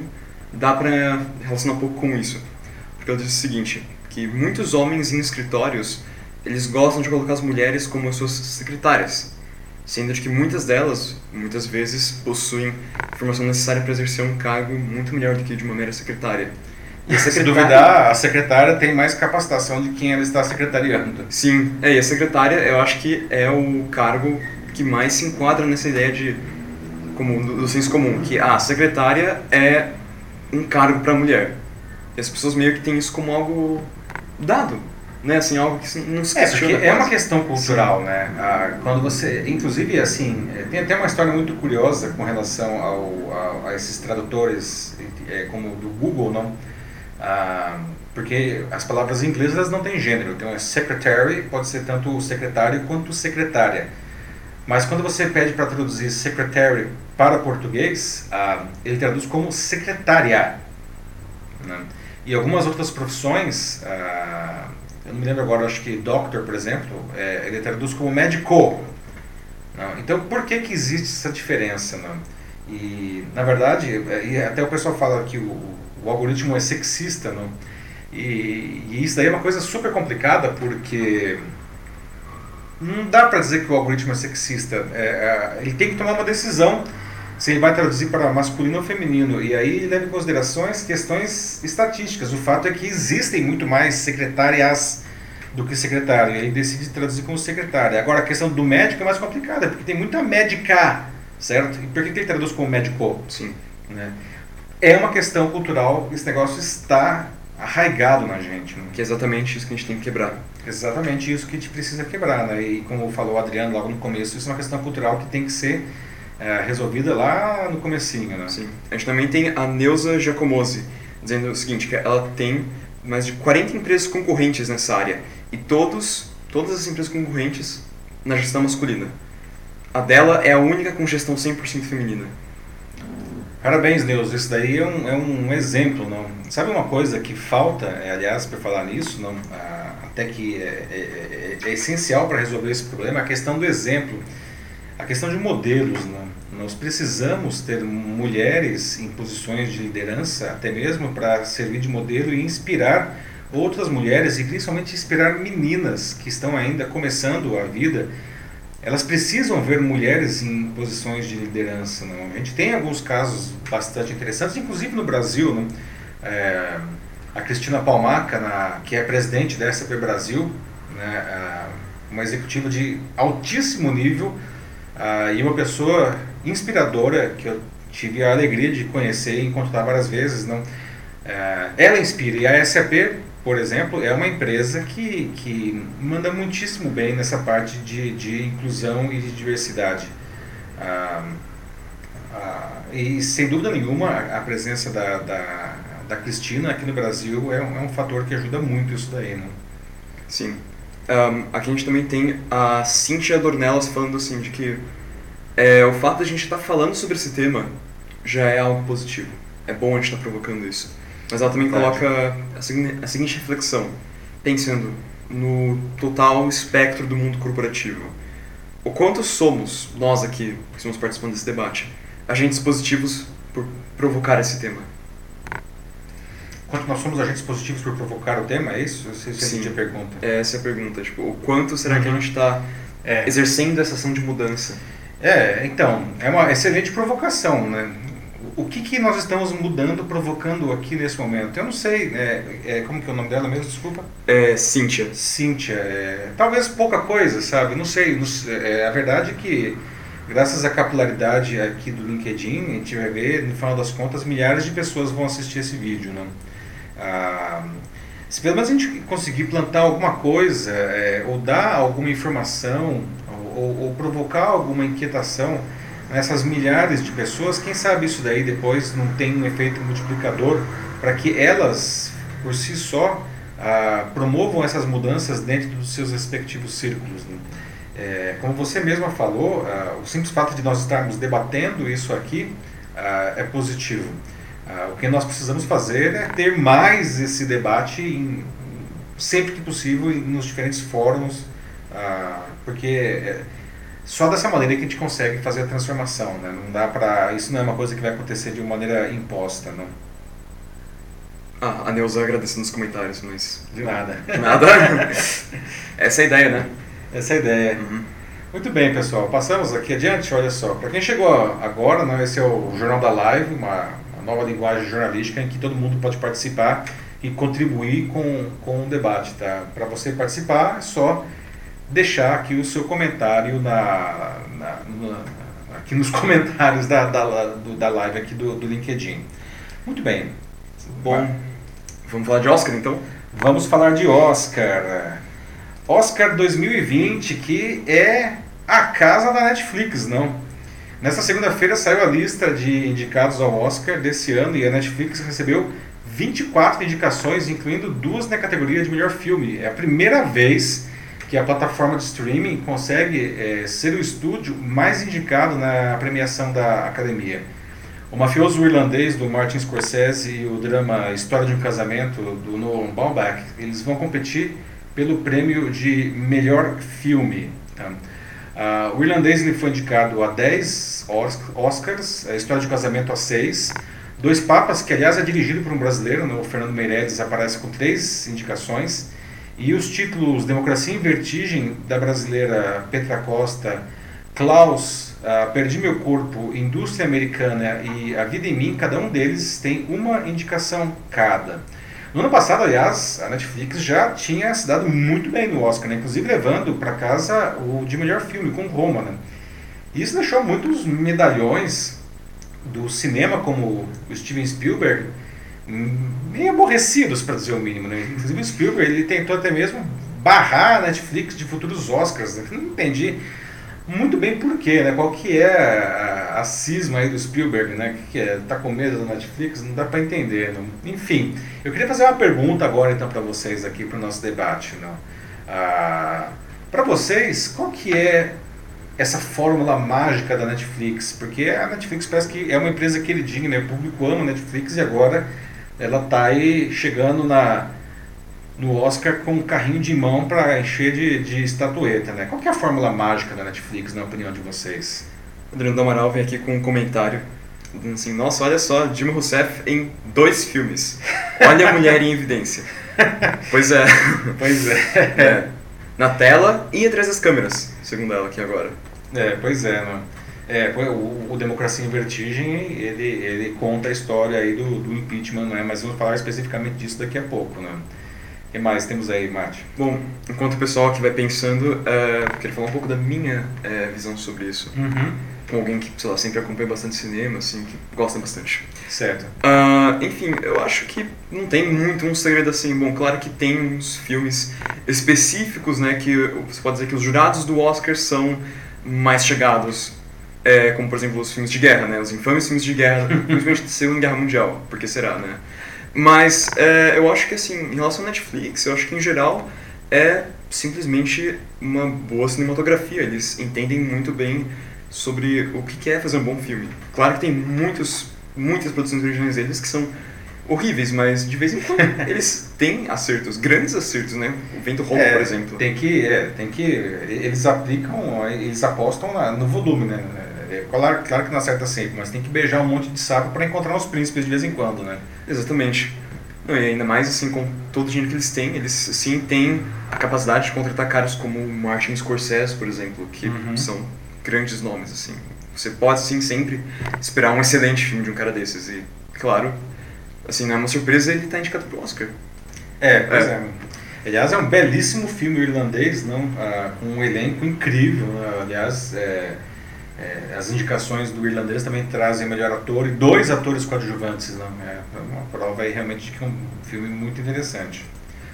dá para relacionar um pouco com isso. Porque ela disse o seguinte, que muitos homens em escritórios, eles gostam de colocar as mulheres como suas secretárias, sendo de que muitas delas, muitas vezes, possuem a formação necessária para exercer um cargo muito melhor do que de uma mera secretária. E Se duvidar, a secretária tem mais capacitação de quem ela está secretariando. Sim, é, e a secretária eu acho que é o cargo que mais se enquadra nessa ideia de como do, do senso comum, que a secretária é um cargo para mulher. E as pessoas meio que têm isso como algo dado, né? Assim, algo que não se questiona. É, é uma questão cultural, Sim. né? Ah, quando você, inclusive, assim, é, tem até uma história muito curiosa com relação ao, a, a esses tradutores, é, como do Google, não? Ah, porque as palavras inglesas não têm gênero. Então, é secretary pode ser tanto secretário quanto secretária. Mas quando você pede para traduzir secretary para português, ah, ele traduz como secretária. Né? E algumas outras profissões, ah, eu não me lembro agora, acho que doctor, por exemplo, é, ele traduz como médico. Não? Então, por que, que existe essa diferença? Não? E, na verdade, é, e até o pessoal fala que o, o algoritmo é sexista, não? E, e, isso daí é uma coisa super complicada, porque não dá para dizer que o algoritmo é sexista. É, é, ele tem que tomar uma decisão se ele vai traduzir para masculino ou feminino. E aí leva em considerações questões estatísticas. O fato é que existem muito mais secretárias do que secretário. E ele decide traduzir como secretária. Agora, a questão do médico é mais complicada, porque tem muita médica, certo? E por que ele traduz como médico? Sim. Né? É uma questão cultural, esse negócio está arraigado na gente. Né? Que é exatamente isso que a gente tem que quebrar. Exatamente isso que a gente precisa quebrar. Né? E como falou o Adriano logo no começo, isso é uma questão cultural que tem que ser é, resolvida lá no comecinho, né? Sim. A gente também tem a Neuza Giacomozzi, dizendo o seguinte, que ela tem mais de 40 empresas concorrentes nessa área, e todos, todas as empresas concorrentes na gestão masculina. A dela é a única com gestão 100% feminina. Parabéns, Deus. Isso daí é um, é um exemplo, não? Sabe uma coisa que falta, é, aliás, para falar nisso, não? Ah, até que é, é, é, é essencial para resolver esse problema, a questão do exemplo, a questão de modelos, não? Nós precisamos ter mulheres em posições de liderança, até mesmo para servir de modelo e inspirar outras mulheres e principalmente inspirar meninas que estão ainda começando a vida. Elas precisam ver mulheres em posições de liderança. Não? A gente tem alguns casos bastante interessantes, inclusive no Brasil. Não? É, a Cristina Palmaca, na, que é presidente da SAP Brasil, né, uma executiva de altíssimo nível e uma pessoa inspiradora que eu tive a alegria de conhecer e encontrar várias vezes. Não? É, ela inspira e a SAP, por exemplo, é uma empresa que, que manda muitíssimo bem nessa parte de, de inclusão e de diversidade. Ah, ah, e sem dúvida nenhuma a presença da, da, da Cristina aqui no Brasil é um, é um fator que ajuda muito isso daí. Né? Sim. Um, aqui a gente também tem a Cíntia Dornelas falando assim de que é, o fato de a gente estar tá falando sobre esse tema já é algo positivo. É bom a gente estar tá provocando isso. Mas ela também coloca a, segui a seguinte reflexão, pensando no total espectro do mundo corporativo. O quanto somos, nós aqui, que estamos participando desse debate, agentes positivos por provocar esse tema? Quanto nós somos agentes positivos por provocar o tema, é isso? Essa é a pergunta. Essa é a pergunta. Tipo, o quanto será uhum. que a gente está é. exercendo essa ação de mudança? É, então, é uma excelente provocação, né? O que, que nós estamos mudando, provocando aqui nesse momento? Eu não sei, é, é, como que é o nome dela mesmo, desculpa? É, Cíntia. Cíntia, é, talvez pouca coisa, sabe? Não sei, não, é, a verdade é que graças à capilaridade aqui do LinkedIn, a gente vai ver, no final das contas, milhares de pessoas vão assistir esse vídeo, né? Ah, se pelo menos a gente conseguir plantar alguma coisa, é, ou dar alguma informação, ou, ou, provocar alguma inquietação nessas milhares de pessoas, quem sabe isso daí depois não tem um efeito multiplicador para que elas, por si só, ah, promovam essas mudanças dentro dos seus respectivos círculos. Né? É, como você mesma falou, ah, o simples fato de nós estarmos debatendo isso aqui ah, é positivo. Ah, o que nós precisamos fazer é ter mais esse debate em, sempre que possível nos diferentes fóruns ah, porque é, só dessa maneira que a gente consegue fazer a transformação, né? Não dá para isso não é uma coisa que vai acontecer de uma maneira imposta, não. Ah, a Neuza agradecendo nos comentários, mas de nada. Nada. Essa é a ideia, né? Essa é a ideia. Uhum. Muito bem, pessoal. Passamos aqui adiante. Olha só, para quem chegou agora, né, esse é o Jornal da Live, uma nova linguagem jornalística em que todo mundo pode participar e contribuir com, com o debate, tá? Para você participar, é só deixar aqui o seu comentário na, na, na aqui nos comentários da, da, do, da live aqui do, do LinkedIn. Muito bem. Bom, vamos falar de Oscar então? Vamos falar de Oscar. Oscar 2020, que é a casa da Netflix, não? Nesta segunda-feira saiu a lista de indicados ao Oscar desse ano e a Netflix recebeu 24 indicações, incluindo duas na categoria de melhor filme. É a primeira vez que a plataforma de streaming consegue é, ser o estúdio mais indicado na premiação da academia. O mafioso irlandês do Martin Scorsese e o drama História de um Casamento do Noah Baumbach, eles vão competir pelo prêmio de melhor filme. Tá? Uh, o irlandês ele foi indicado a 10 Oscars, a História de Casamento a 6. Dois Papas, que aliás é dirigido por um brasileiro, né, o Fernando Meirelles, aparece com três indicações. E os títulos Democracia em Vertigem, da brasileira Petra Costa, Klaus, uh, Perdi Meu Corpo, Indústria Americana e A Vida em Mim, cada um deles tem uma indicação cada. No ano passado, aliás, a Netflix já tinha se dado muito bem no Oscar, né? inclusive levando para casa o de melhor filme com Roma. Né? Isso deixou muitos medalhões do cinema, como o Steven Spielberg, meio aborrecidos, para dizer o mínimo. Né? Inclusive o Spielberg ele tentou até mesmo barrar a Netflix de futuros Oscars. Né? Não entendi muito bem por quê, né? qual que é a, a, cisma aí do Spielberg, né? O que, que é? Tá com medo da Netflix? Não dá para entender. Não? Enfim, eu queria fazer uma pergunta agora então para vocês aqui para o nosso debate. Não? Ah, para vocês, qual que é essa fórmula mágica da Netflix? Porque a Netflix parece que é uma empresa queridinha, né? O público ama a Netflix e agora ela tá aí chegando na no Oscar com um carrinho de mão para encher de, de estatueta, né? Qual é a fórmula mágica da Netflix, na opinião de vocês? Adriano Amaral vem aqui com um comentário assim, nossa, olha só, Dilma Rousseff em dois filmes. Olha a mulher em evidência. Pois é. Pois é. é. Na tela e atrás das câmeras, segundo ela aqui agora. É, pois é, né? É, o, o Democracia em Vertigem, ele, ele conta a história aí do, do impeachment, né? Mas vamos falar especificamente disso daqui a pouco, né? Que mais temos aí, Mate? Bom, enquanto o pessoal aqui vai pensando, uh, eu queria falar um pouco da minha uh, visão sobre isso. Uhum. Com alguém que, sei lá, sempre acompanha bastante cinema, assim, que gosta bastante. Certo. Uh, enfim, eu acho que não tem muito um segredo assim. Bom, claro que tem uns filmes específicos, né, que você pode dizer que os jurados do Oscar são mais chegados é, como por exemplo os filmes de guerra, né? Os infames filmes de guerra, principalmente da Segunda Guerra Mundial, porque será, né? Mas é, eu acho que assim, em relação à Netflix, eu acho que em geral é simplesmente uma boa cinematografia. Eles entendem muito bem sobre o que é fazer um bom filme. Claro que tem muitos, muitas produções originais deles que são horríveis, mas de vez em quando eles têm acertos, grandes acertos, né? O Vento Roubo, é, por exemplo. Tem que, é, tem que, eles aplicam, eles apostam no volume, né? É, claro, claro que não acerta sempre, mas tem que beijar um monte de saco para encontrar os príncipes de vez em quando, né? Exatamente. Não, e ainda mais assim, com todo o dinheiro que eles têm, eles sim têm a capacidade de contratar caras como Martin Scorsese, por exemplo, que uhum. são grandes nomes, assim. Você pode sim sempre esperar um excelente filme de um cara desses e, claro, assim, não é uma surpresa ele estar tá indicado pro Oscar. É, pois é. é. Aliás, é um belíssimo filme irlandês, não? Ah, com um elenco incrível. Né? Aliás, é, é, as indicações do irlandês também trazem melhor ator e dois atores coadjuvantes. Não? É uma prova aí realmente de que é um filme muito interessante.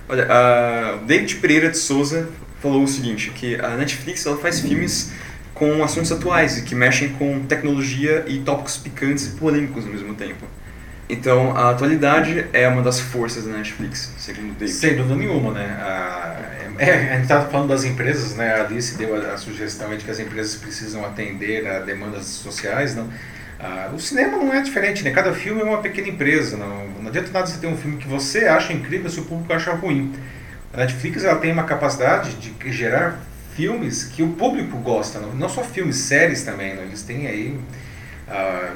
Olha, a David Pereira de Souza falou o seguinte, que a Netflix ela faz filmes com assuntos atuais e que mexem com tecnologia e tópicos picantes e polêmicos ao mesmo tempo. Então, a atualidade é uma das forças da Netflix, segundo David. Sem dúvida nenhuma, né? A, é, a gente estava falando das empresas, né? A Alice deu a, a, sugestão de que as empresas precisam atender a demandas sociais, não? Ah, o cinema não é diferente, né? Cada filme é uma pequena empresa, não, não adianta nada você ter um filme que você acha incrível se o público acha ruim. A Netflix ela tem uma capacidade de gerar filmes que o público gosta, não, não só filmes, séries também, não? eles têm aí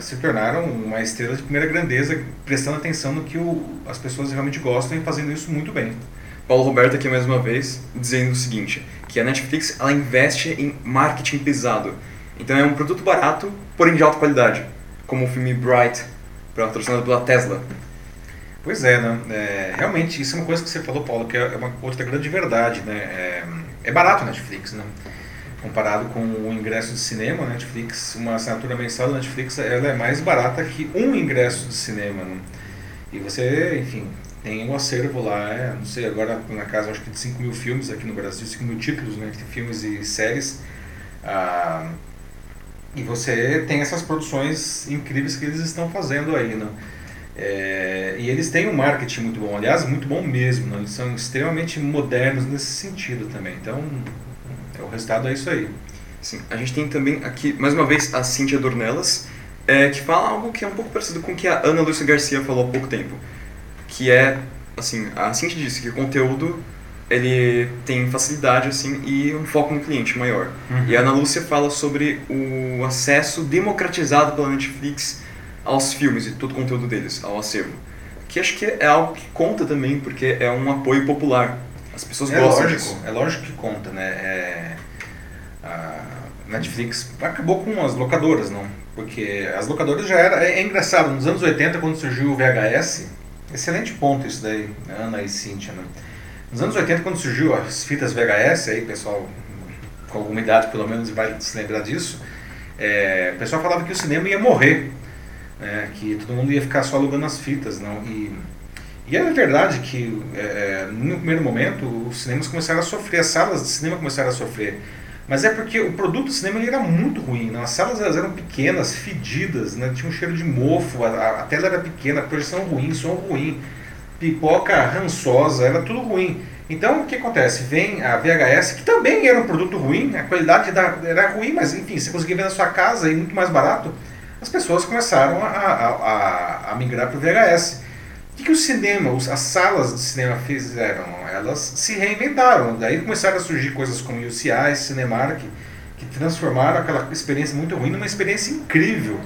se tornaram uma estrela de primeira grandeza, prestando atenção no que o, as pessoas realmente gostam e fazendo isso muito bem. Paulo Roberto aqui mais uma vez dizendo o seguinte, que a Netflix ela investe em marketing pesado. Então é um produto barato, porém de alta qualidade, como o filme Bright, patrocinado pela Tesla. Pois é, né? É, realmente, isso é uma coisa que você falou, Paulo, que é uma outra grande verdade, né? É, é barato a Netflix, né? Comparado com o ingresso de cinema, Netflix, uma assinatura mensal da Netflix, ela é mais barata que um ingresso de cinema. Né? E você, enfim, tem um acervo lá, é, não sei, agora na casa acho que de 5 mil filmes aqui no Brasil, 5 mil títulos, né, entre filmes e séries. Ah, e você tem essas produções incríveis que eles estão fazendo aí, né? É, e eles têm um marketing muito bom, aliás, muito bom mesmo, né? eles são extremamente modernos nesse sentido também. Então, o resultado é isso aí. Sim, a gente tem também aqui, mais uma vez, a Cíntia Dornelas, é, que fala algo que é um pouco parecido com o que a Ana Lúcia Garcia falou há pouco tempo. Que é, assim, a Cíntia disse que o conteúdo ele tem facilidade assim e um foco no cliente maior. Uhum. E a Ana Lúcia fala sobre o acesso democratizado pela Netflix aos filmes e todo o conteúdo deles, ao acervo. Que acho que é algo que conta também, porque é um apoio popular. As pessoas é gostam lógico, disso. É lógico que conta, né? É, a Netflix acabou com as locadoras, não? Porque as locadoras já era. É, é, engraçado, nos anos 80, quando surgiu o VHS, excelente ponto isso daí, Ana e Cíntia, né? Nos anos 80, quando surgiu as fitas VHS, aí pessoal com alguma idade pelo menos vai se lembrar disso, é, o pessoal falava que o cinema ia morrer, né? que todo mundo ia ficar só alugando as fitas, não? E e é verdade que, é, é, no primeiro momento, os cinemas começaram a sofrer, as salas de cinema começaram a sofrer, Mas é porque o produto do cinema era muito ruim. Né? As salas elas eram pequenas, fedidas, né? tinha um cheiro de mofo, a, a tela era pequena, a projeção ruim, som ruim, pipoca rançosa, era tudo ruim. Então o que acontece? Vem a VHS, que também era um produto ruim, a qualidade da, era ruim, mas enfim, você conseguia ver na sua casa e muito mais barato, as pessoas começaram a, a, a, a migrar para o VHS. O que, que o cinema, as salas de cinema fizeram? Elas se reinventaram. Daí começaram a surgir coisas como UCI, Cinemark, que transformaram aquela experiência muito ruim numa experiência incrível.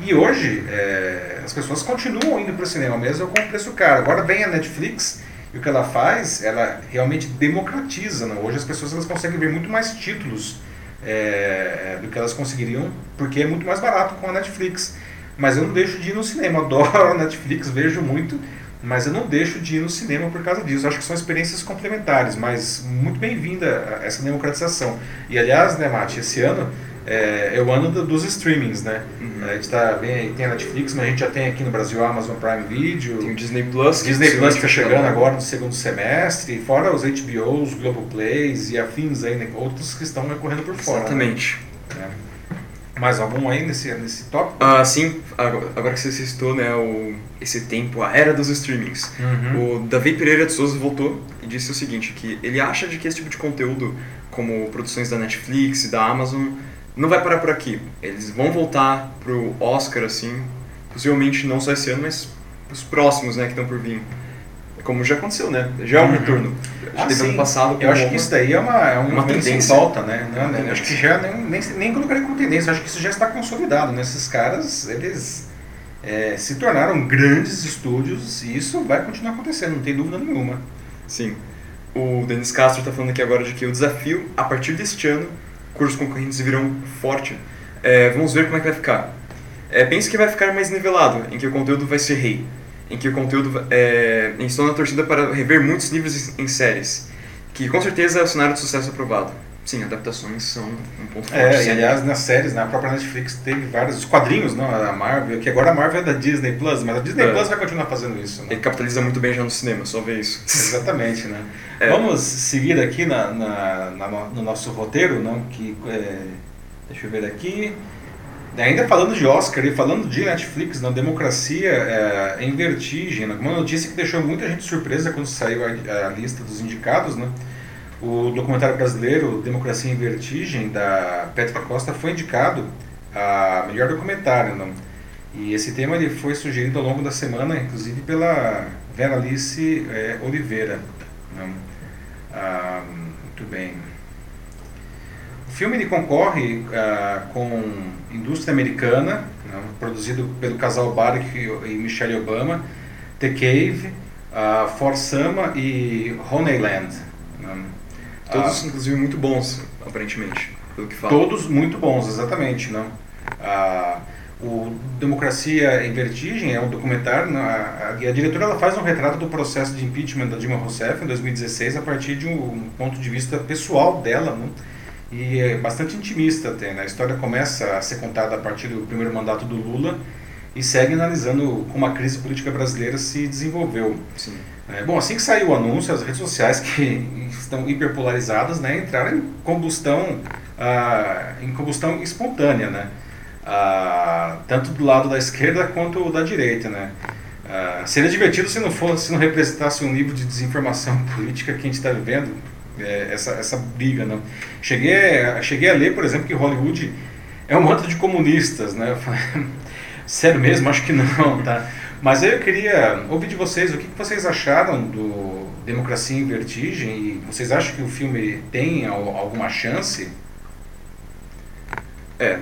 E hoje é, as pessoas continuam indo para o cinema mesmo com preço caro. Agora vem a Netflix e o que ela faz, ela realmente democratiza. Né? Hoje as pessoas elas conseguem ver muito mais títulos é, do que elas conseguiriam, porque é muito mais barato com a Netflix. Mas eu não deixo de ir no cinema, adoro Netflix, vejo muito, mas eu não deixo de ir no cinema por causa disso. Acho que são experiências complementares, mas muito bem-vinda essa democratização. E aliás, né, Mati, esse ano é, é o ano do, dos streamings, né? Uhum. A gente tá bem, tem a Netflix, mas a gente já tem aqui no Brasil a Amazon Prime Video. Tem o Disney Plus. Disney Plus está chegando agora no segundo semestre, fora os HBOs, Globoplays e afins aí, né, outros que estão correndo por fora. Né? Exatamente. Né? Mais algum aí nesse, nesse tópico? Ah, sim. Agora, que você citou né, o, esse tempo, a era dos streamings. Uhum. O Davi Pereira de Souza voltou e disse o seguinte, que ele acha de que esse tipo de conteúdo, como produções da Netflix e da Amazon, não vai parar por aqui. Eles vão voltar pro Oscar, assim, possivelmente não só esse ano, mas os próximos, né, que estão por vir. Como já aconteceu, né? Já é um uhum. retorno. Ah, teve ano passado. Eu acho que isso daí é uma, é uma tendência. volta, né? Não, né? Acho que já nem, nem, nem colocaria como tendência, acho que isso já está consolidado. Né? Esses caras, eles é, se tornaram grandes estúdios e isso vai continuar acontecendo, não tem dúvida nenhuma. Sim. O Denis Castro está falando aqui agora de que o desafio, a partir deste ano, cursos concorrentes virão forte. É, vamos ver como é que vai ficar. É, pense que vai ficar mais nivelado, em que o conteúdo vai ser rei, em que o conteúdo é, estou na torcida para rever muitos livros em séries, que com certeza é o cenário de sucesso aprovado. Sim, adaptações são um ponto forte. É, e aliás, nas séries, na própria Netflix teve vários quadrinhos, não, a Marvel, que agora a Marvel é da Disney Plus, mas a Disney é. Plus vai continuar fazendo isso. Né? Ele capitaliza muito bem já no cinema, só ver isso. Exatamente, né? É. Vamos seguir aqui na, na, na, no nosso roteiro, não? Que, é, deixa eu ver aqui. Ainda falando de Oscar e falando de Netflix, na democracia é, em vertigem, né? uma notícia que deixou muita gente surpresa quando saiu a, a lista dos indicados, né? O documentário brasileiro Democracia em Vertigem, da Petra Costa, foi indicado a melhor documentário. E esse tema ele foi sugerido ao longo da semana, inclusive pela Vera Alice é, Oliveira. Ah, muito bem. O filme ele concorre ah, com Indústria Americana, não? produzido pelo casal Barack e Michelle Obama, The Cave, ah, For Sama e Honeyland. Não? Todos, ah, inclusive, muito bons, aparentemente, pelo que fala. Todos muito bons, exatamente. Não? Ah, o Democracia em Vertigem é um documentário, né? a, a, a, diretora ela faz um retrato do processo de impeachment da Dilma Rousseff em 2016 a partir de um, um ponto de vista pessoal dela, né? E é bastante intimista até. Né? A história começa a ser contada a partir do primeiro mandato do Lula e segue analisando como a crise política brasileira se desenvolveu. Sim. É, bom, assim que saiu o anúncio, as redes sociais que estão hiperpolarizadas, né, entraram em combustão, ah, em combustão espontânea, né, ah, tanto do lado da esquerda quanto da direita, né. Ah, seria divertido se não fosse, se não representasse um nível de desinformação política que a gente está vivendo, é, essa, essa briga, né. Cheguei, cheguei a ler, por exemplo, que Hollywood é um antro de comunistas, né. Sério mesmo, acho que não, tá. Mas eu queria ouvir de vocês o que vocês acharam do Democracia em Vertigem e vocês acham que o filme tem alguma chance? É.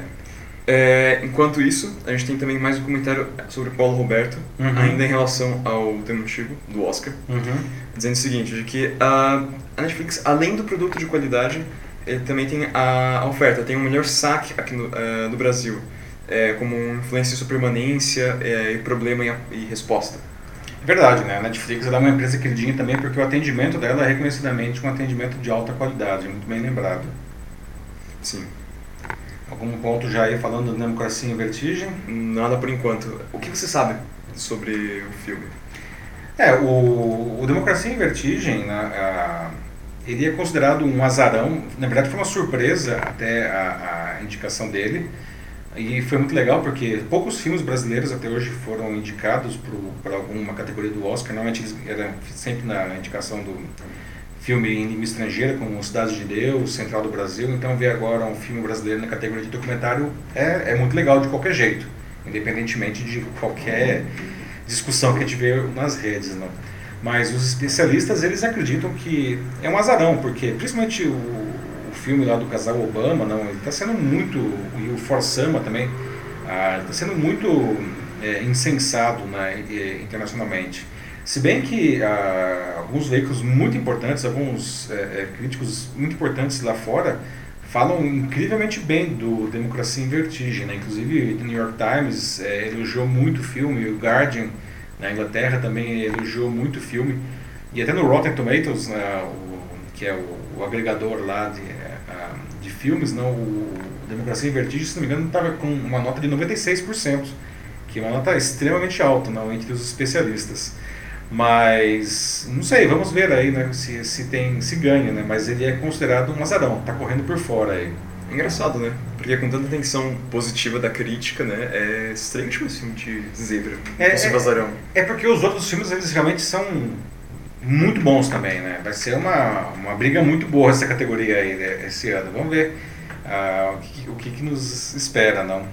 é enquanto isso, a gente tem também mais um comentário sobre Paulo Roberto, uhum. ainda em relação ao tema antigo do Oscar, uhum. dizendo o seguinte, de que a, a Netflix, além do produto de qualidade, ele também tem a, oferta, tem o melhor saque aqui no, uh, no Brasil é, como influência sobre permanência é, e problema e, e resposta. É verdade, né? A Netflix é uma empresa queridinha também porque o atendimento dela é reconhecidamente um atendimento de alta qualidade, muito bem lembrado. Sim. Algum ponto já aí falando da democracia em vertigem? Nada por enquanto. O que você sabe sobre o filme? É, o, o Democracia em Vertigem, né, a, ele é considerado um azarão. Na verdade, foi uma surpresa até a, a indicação dele. E foi muito legal porque poucos filmes brasileiros até hoje foram indicados para alguma categoria do Oscar. Normalmente eles eram sempre na indicação do filme em língua estrangeira, como Cidade de Deus, Central do Brasil. Então ver agora um filme brasileiro na categoria de documentário é, é muito legal de qualquer jeito, independentemente de qualquer discussão que a gente vê nas redes. Não? Mas os especialistas eles acreditam que é um azarão, porque principalmente o filme lá do casal Obama, não, ele está sendo muito, e o Forsama também, está ah, sendo muito é, insensado né, internacionalmente. Se bem que ah, alguns veículos muito importantes, alguns é, críticos muito importantes lá fora, falam incrivelmente bem do Democracia em Vertigem. Né? Inclusive, o New York Times é, elogiou muito o filme, o Guardian na Inglaterra também elogiou muito o filme. E até no Rotten Tomatoes, né, o, que é o, o agregador lá de, de filmes, não, o Democracia em Vertigem, se não me engano, estava com uma nota de 96%, que é uma nota extremamente alta não, entre os especialistas. Mas não sei, vamos ver aí né, se, se tem se ganha, né, mas ele é considerado um azarão, está correndo por fora aí. Engraçado, né? Porque com tanta atenção positiva da crítica, né? É estranho tipo esse filme de zebra, é, é, é porque os outros filmes eles realmente são muito bons também, né? Vai ser uma, uma briga muito boa essa categoria aí né, esse ano. Vamos ver uh, o, que, o que, que, nos espera, não?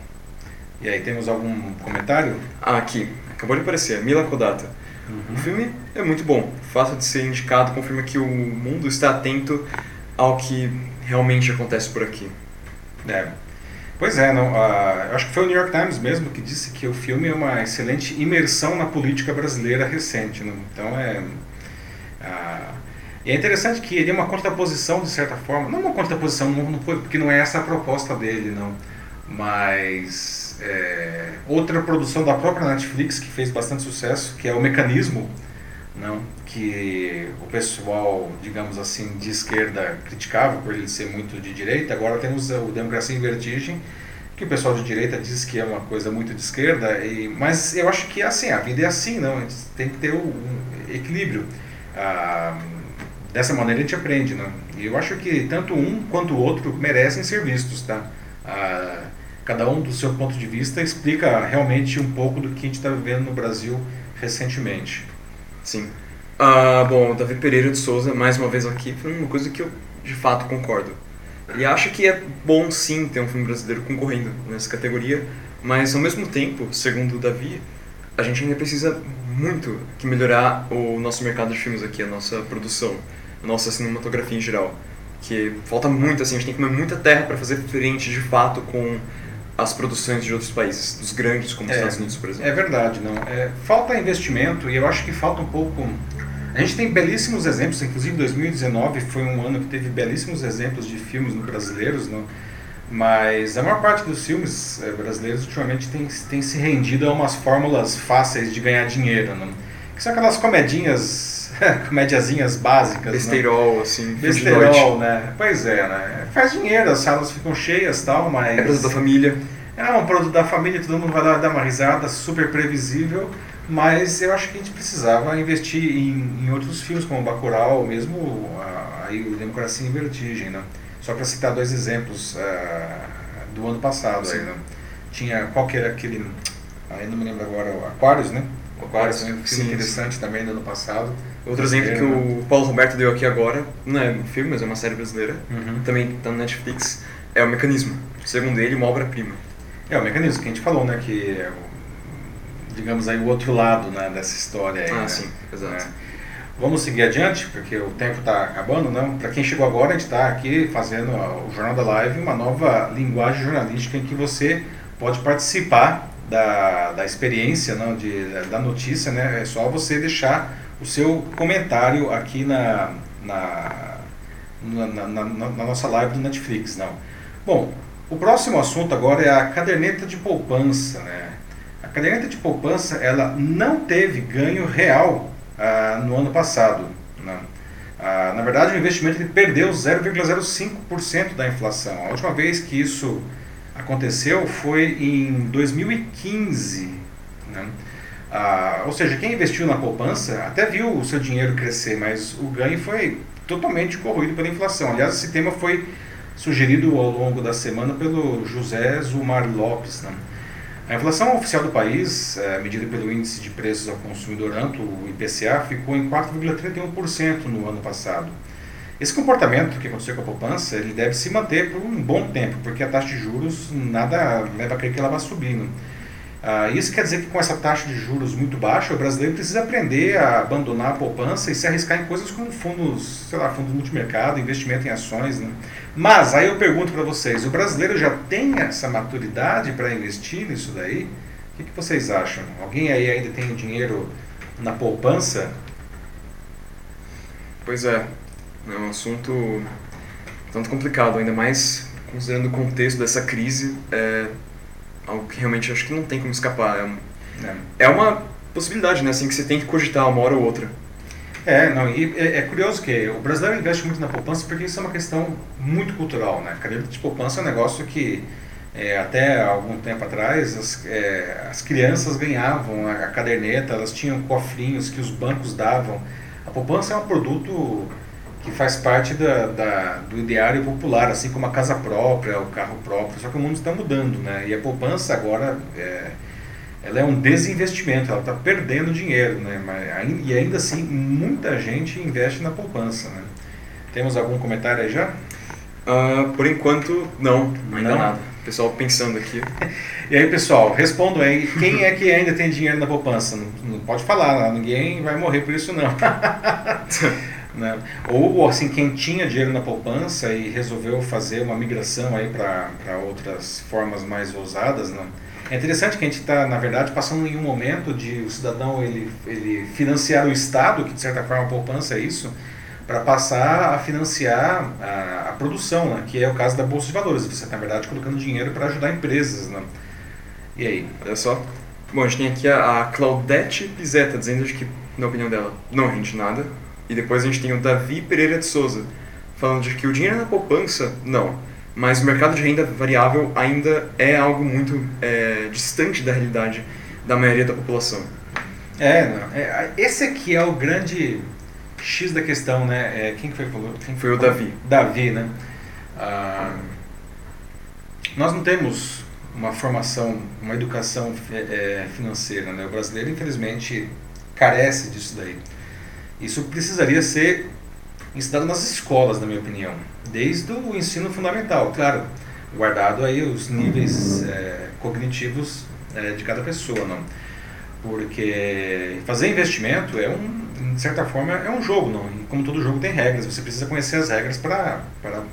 E aí, temos algum comentário? Ah, aqui. Acabou de aparecer. Mila Kodata. Uhum. O filme é muito bom. O fato de ser indicado confirma que o mundo está atento ao que realmente acontece por aqui. É. Pois é, não, uh, acho que foi o New York Times mesmo que disse que o filme é uma excelente imersão na política brasileira recente. Não? Então é ah, e é interessante que ele é uma contraposição, de certa forma, não uma contraposição, não, porque não é essa a proposta dele, não, mas é, outra produção da própria Netflix que fez bastante sucesso, que é o Mecanismo, não, que o pessoal, digamos assim, de esquerda criticava por ele ser muito de direita, agora temos o Democracia em Vertigem, que o pessoal de direita diz que é uma coisa muito de esquerda, e, mas eu acho que é assim, a vida é assim, não, tem que ter um equilíbrio. Ah, dessa maneira a gente aprende, né? E eu acho que tanto um quanto o outro merecem ser vistos, tá? Ah, cada um do seu ponto de vista explica realmente um pouco do que a gente está vivendo no Brasil recentemente. Sim. Ah, bom, Davi Pereira de Souza, mais uma vez aqui, foi uma coisa que eu de fato concordo. Ele acha que é bom sim ter um filme brasileiro concorrendo nessa categoria, mas ao mesmo tempo, segundo o Davi, a gente ainda precisa muito que melhorar o nosso mercado de filmes aqui, a nossa produção, a nossa cinematografia em geral. Que falta muito, assim, a gente tem que comer muita terra para fazer frente de fato com as produções de outros países, dos grandes, como os é, Estados Unidos, por exemplo. É verdade, não. É, falta investimento e eu acho que falta um pouco. A gente tem belíssimos exemplos, inclusive 2019 foi um ano que teve belíssimos exemplos de filmes brasileiros, não mas a maior parte dos filmes eh, brasileiros ultimamente tem, tem se rendido a umas fórmulas fáceis de ganhar dinheiro, né? que são aquelas comedinhas, comediazinhas básicas. Besterol, né? assim. Besterol, né? Pois é, né? Faz dinheiro, as salas ficam cheias tal, mas. É produto da família. É um produto da família, todo mundo vai lá dar uma risada, super previsível. Mas eu acho que a gente precisava investir em, em outros filmes, como Bacurau, mesmo a, aí o Democracia em Vertigem, né? Só para citar dois exemplos uh, do ano passado, aí, né? tinha qual que era aquele, aí não me lembro agora, o Aquarius, né? O né? um filme interessante sim. também do ano passado. Outro exemplo que o Paulo Roberto deu aqui agora, não é um filme, mas é uma série brasileira, uhum. também está no Netflix, é o Mecanismo. Segundo ele, uma obra-prima. É, o Mecanismo, que a gente falou, né? Que é, digamos aí, o outro lado né, dessa história aí. Ah, né? sim, exato. É. Vamos seguir adiante, porque o tempo está acabando, não? Para quem chegou agora, a gente está aqui fazendo o Jornal da Live, uma nova linguagem jornalística em que você pode participar da, da experiência, não, de, da notícia, né? É só você deixar o seu comentário aqui na, na, na, na, na nossa live do Netflix, não? Bom, o próximo assunto agora é a caderneta de poupança, né? A caderneta de poupança, ela não teve ganho real ah, no ano passado. Né? Ah, na verdade, o investimento ele perdeu 0,05% da inflação. A última vez que isso aconteceu foi em 2015. Né? Ah, ou seja, quem investiu na poupança até viu o seu dinheiro crescer, mas o ganho foi totalmente corroído pela inflação. Aliás, esse tema foi sugerido ao longo da semana pelo José Zumar Lopes. Né? A inflação oficial do país, é, medida pelo Índice de Preços ao Consumidor Amplo, o IPCA, ficou em 4,31% no ano passado. Esse comportamento que aconteceu com a poupança, ele deve se manter por um bom tempo, porque a taxa de juros nada leva a crer que ela vai subindo. Ah, isso quer dizer que com essa taxa de juros muito baixa, o brasileiro precisa aprender a abandonar a poupança e se arriscar em coisas como fundos, sei lá, fundos multimercado, investimento em ações. Né? Mas aí eu pergunto para vocês, o brasileiro já tem essa maturidade para investir nisso daí? O que, que vocês acham? Alguém aí ainda tem dinheiro na poupança? Pois é, é um assunto tanto complicado, ainda mais considerando o contexto dessa crise. É algo que realmente acho que não tem como escapar. É, é. é uma possibilidade, né? Assim, que você tem que cogitar uma hora ou outra. É, não, e é, é, curioso que o brasileiro investe muito na poupança porque isso é uma questão muito cultural, né? Caderneta de poupança é um negócio que é, até algum tempo atrás as, é, as crianças ganhavam a, a, caderneta, elas tinham cofrinhos que os bancos davam. A poupança é um produto que faz parte da, da, do ideário popular, assim como a casa própria, o carro próprio. Só que o mundo está mudando, né? E a poupança agora é, ela é um desinvestimento, ela está perdendo dinheiro, né? Mas, e ainda assim, muita gente investe na poupança, né? Temos algum comentário aí já? Uh, por enquanto, não, ainda não. nada. Pessoal pensando aqui. e aí, pessoal, respondam aí. Quem é que ainda tem dinheiro na poupança? Não, não pode falar, ninguém vai morrer por isso, não. Né? Ou assim, quem tinha dinheiro na poupança e resolveu fazer uma migração aí para outras formas mais ousadas, né? É interessante que a gente está, na verdade, passando em um momento de o cidadão ele, ele financiar o Estado, que de certa forma a poupança é isso, para passar a financiar a, a, produção, né? que é o caso da Bolsa de Valores. Você está, na verdade, colocando dinheiro para ajudar empresas. Né? E aí? Olha só. Bom, a gente tem aqui a, a Claudete Pizeta dizendo que, na opinião dela, não rende nada, e depois a gente tem o Davi Pereira de Souza, falando de que o dinheiro na poupança, não. Mas o mercado de renda variável ainda é algo muito é, distante da realidade da maioria da população. É, não. É, esse aqui é o grande X da questão, né? É, quem foi que falou? Quem foi o Davi. Davi, né? Ah, nós não temos uma formação, uma educação é, financeira, né? O brasileiro, infelizmente, carece disso daí. Isso precisaria ser ensinado nas escolas, na minha opinião, desde o ensino fundamental, claro, guardado aí os níveis é, cognitivos é, de cada pessoa, não? Porque fazer investimento é um, de certa forma, é um jogo, não? E como todo jogo tem regras, você precisa conhecer as regras para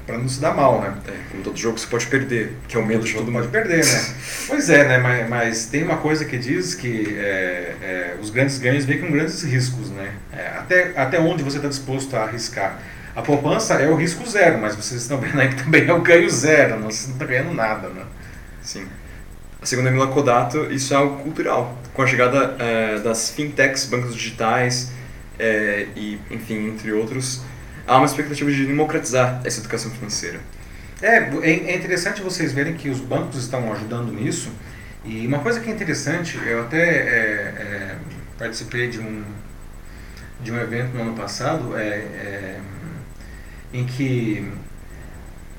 não se dar mal, né? É, como todo jogo você pode perder, que é o medo de todo mundo. pode perder, né? pois é, né? Mas, mas, tem uma coisa que diz que é, é, os grandes ganhos vêm com grandes riscos, né? É, até, até onde você está disposto a arriscar. A poupança é o risco zero, mas vocês estão vendo aí que também é o ganho zero, não, você não está ganhando nada, né? Sim. Segundo a Mila Kodato, isso é algo cultural. Com a chegada é, das fintechs, bancos digitais é, e, enfim, entre outros, há uma expectativa de democratizar essa educação financeira. É, é, é interessante vocês verem que os bancos estão ajudando nisso. E uma coisa que é interessante, eu até é, é, participei de um, de um evento no ano passado é, é em que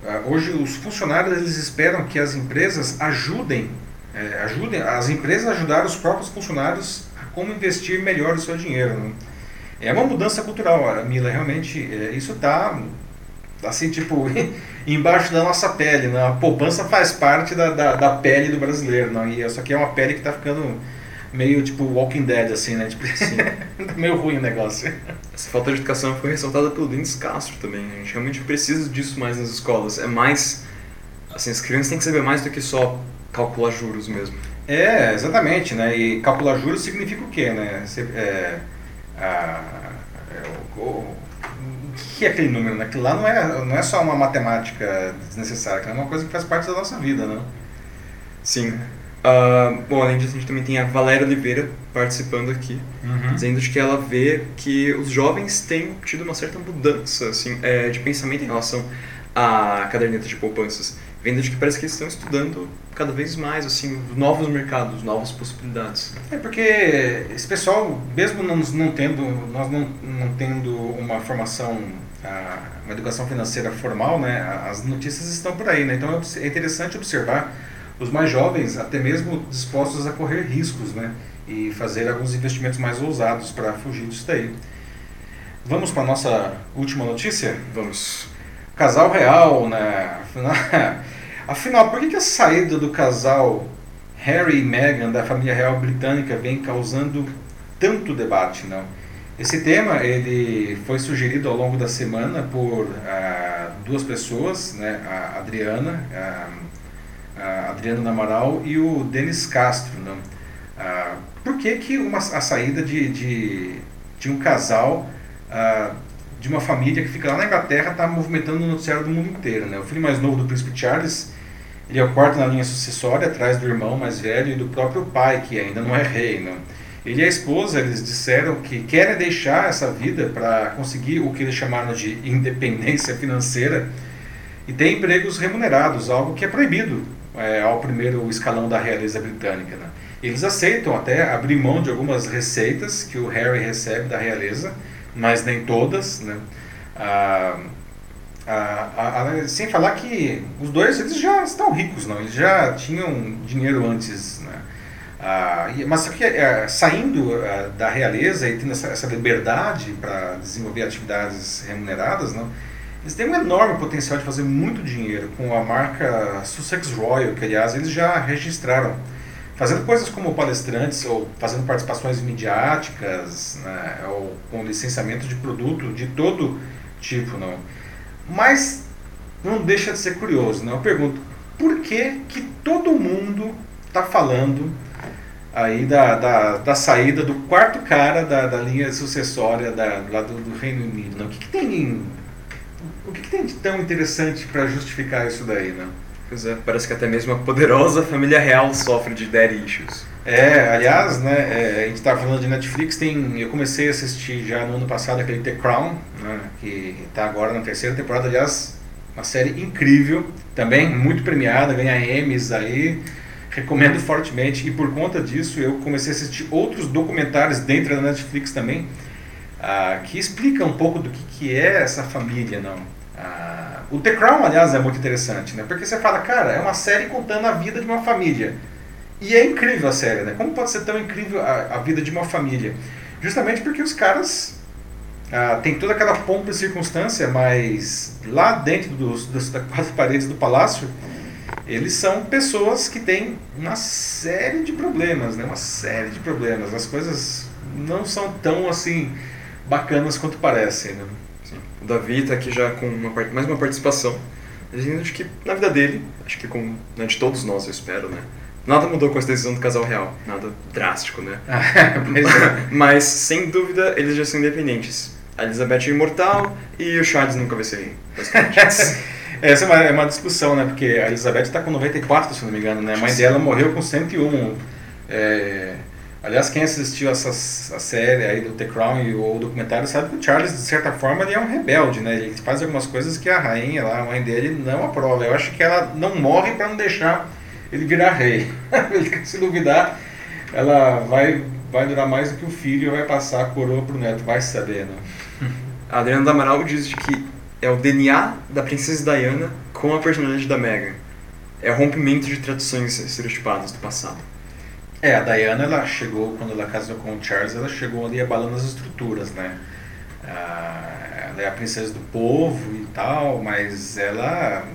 ah, hoje os funcionários eles esperam que as empresas ajudem é, ajudem as empresas ajudar os próprios funcionários a como investir melhor o seu dinheiro. Né? É uma mudança cultural, Mila, realmente é, isso está assim, tipo, embaixo da nossa pele. Né? A poupança faz parte da, da, da pele do brasileiro, não? e isso aqui é uma pele que está ficando meio tipo Walking Dead, assim, né? Tipo, tá meio ruim o negócio. Essa falta de educação foi ressaltada pelo Denis Castro também. A gente realmente precisa disso mais nas escolas. É mais. Assim, as crianças têm que saber mais do que só calcular juros mesmo. É, exatamente, né? E calcular juros significa o quê, né? Você, é, a, é, o, o, que é aquele número, né? Aquilo lá não é, não é só uma matemática desnecessária, é uma coisa que faz parte da nossa vida, né? Sim. Uh, bom, além disso, a gente também tem a Valéria Oliveira participando aqui, uhum. dizendo que ela vê que os jovens têm tido uma certa mudança assim, é, de pensamento em relação à caderneta de poupanças vendo de que parece que eles estão estudando cada vez mais assim novos mercados, novas possibilidades. É porque esse pessoal, mesmo não, não tendo, nós não, não tendo uma formação, uma educação financeira formal, né, as notícias estão por aí, né? Então é interessante observar os mais jovens até mesmo dispostos a correr riscos, né, e fazer alguns investimentos mais ousados para fugir disso daí. Vamos para a nossa última notícia? Vamos. Casal real, né? Afinal, por que, que a saída do casal Harry e Meghan da família real britânica vem causando tanto debate, não? Esse tema ele foi sugerido ao longo da semana por ah, duas pessoas, né? A Adriana, a, a Adriana Namaral e o Denis Castro, não? Ah, por que, que uma, a saída de, de, de um casal ah, de uma família que fica lá na Inglaterra está movimentando o noticiário do mundo inteiro, né? O filho mais novo do príncipe Charles ele é o quarto na linha sucessória, atrás do irmão mais velho e do próprio pai, que ainda não é rei. Não? Ele e a esposa, eles disseram que querem deixar essa vida para conseguir o que eles chamaram de independência financeira e ter empregos remunerados, algo que é proibido é, ao primeiro escalão da realeza britânica. Né? Eles aceitam até abrir mão de algumas receitas que o Harry recebe da realeza, mas nem todas. Né? Ah, sem falar que os dois eles já estão ricos, não? Eles já tinham dinheiro antes, né? Ah, mas que, é, saindo é, da realeza e tendo essa, essa liberdade para desenvolver atividades remuneradas, não? eles têm um enorme potencial de fazer muito dinheiro com a marca Sussex Royal, que aliás eles já registraram, fazendo coisas como palestrantes ou fazendo participações midiáticas, né? ou com licenciamento de produto de todo tipo, não? Mas não deixa de ser curioso, né? Eu pergunto, por que que todo mundo está falando aí da, da, da, saída do quarto cara da, da linha sucessória da, lá do, do Reino Unido? Né? O que, que tem o que, que tem de tão interessante para justificar isso daí, né? Pois é, parece que até mesmo a poderosa família real sofre de daddy issues. É, aliás, né, é, a gente estava falando de Netflix, tem, eu comecei a assistir já no ano passado aquele The Crown, né, que está agora na terceira temporada, aliás, uma série incrível, também muito premiada, ganha Emmys aí, recomendo fortemente, e por conta disso eu comecei a assistir outros documentários dentro da Netflix também, ah, que explicam um pouco do que, que é essa família, não. Ah, o The Crown, aliás, é muito interessante, né, porque você fala, cara, é uma série contando a vida de uma família, e é incrível a série, né? Como pode ser tão incrível a, a vida de uma família? Justamente porque os caras ah, têm toda aquela pompa e circunstância, mas lá dentro dos, dos, das quatro paredes do palácio, eles são pessoas que têm uma série de problemas, né? Uma série de problemas. As coisas não são tão assim bacanas quanto parecem, né? Davi está aqui já com uma, mais uma participação, dizendo que na vida dele, acho que com né, de todos nós, eu espero, né? Nada mudou com essa decisão do casal real. Nada drástico, né? é. Mas, sem dúvida, eles já são independentes. A Elizabeth é imortal e o Charles nunca vai ser rei. Essa é uma, é uma, discussão, né? Porque a Elizabeth está com 94, se não me engano, né? A mãe dela morreu com 101. É... Aliás, quem assistiu essa a série aí do The Crown e o documentário sabe que o Charles, de certa forma, ele é um rebelde, né? Ele faz algumas coisas que a rainha lá, a mãe dele, não aprova. Eu acho que ela não morre para não deixar ele virar rei. ele, se duvidar, ela vai, vai durar mais do que o filho e vai passar a coroa para o neto, vai saber, né? A Adriana Damaral diz que é o DNA da princesa Diana com a personalidade da Meghan. É o rompimento de tradições estereotipadas do passado. É, a Diana, ela chegou, quando ela casou com o Charles, ela chegou ali abalando as estruturas, né? Ah, ela é a princesa do povo e tal, mas ela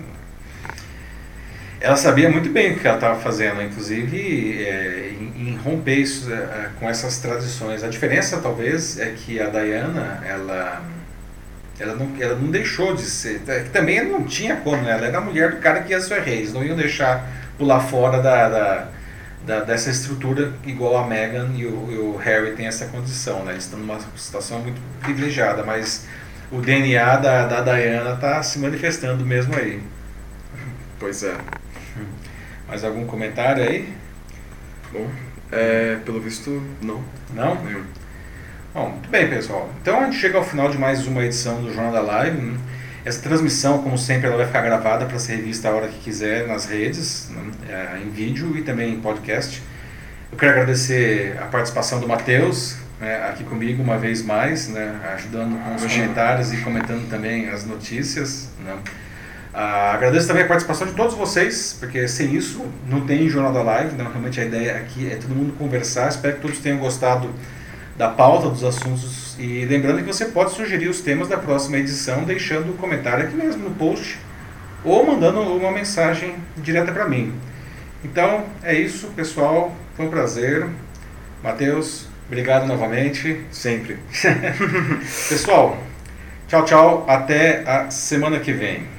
ela sabia muito bem o que ela estava fazendo, inclusive é, em, em, romper isso é, com essas tradições. A diferença talvez é que a Diana, ela, ela, não, ela não deixou de ser, é, também não tinha como, né? ela era a mulher do cara que ia ser rei, eles não iam deixar pular fora da, da, da dessa estrutura igual a Meghan e o, e o, Harry tem essa condição, né? eles estão numa situação muito privilegiada, mas o DNA da, da Diana está se manifestando mesmo aí. Pois é. Mais algum comentário aí? Bom, é, pelo visto, não. Não? Nenhum. Bom, muito bem, pessoal. Então a gente chega ao final de mais uma edição do Jornal da Live. Né? Essa transmissão, como sempre, ela vai ficar gravada para ser revista a hora que quiser nas redes, né, é, em vídeo e também em podcast. Eu quero agradecer a participação do Matheus, né, aqui comigo uma vez mais, né, ajudando com os comentários e comentando também as notícias. Né. Ah, agradeço também a participação de todos vocês, porque sem isso não tem Jornal da Live, né, realmente a ideia aqui é todo mundo conversar. Espero que todos tenham gostado da pauta, dos assuntos. E lembrando que você pode sugerir os temas da próxima edição, deixando um comentário aqui mesmo no post ou mandando uma mensagem direta para mim. Então é isso, pessoal. Foi um prazer. Matheus, obrigado novamente. Sempre. pessoal, tchau, tchau. Até a semana que vem.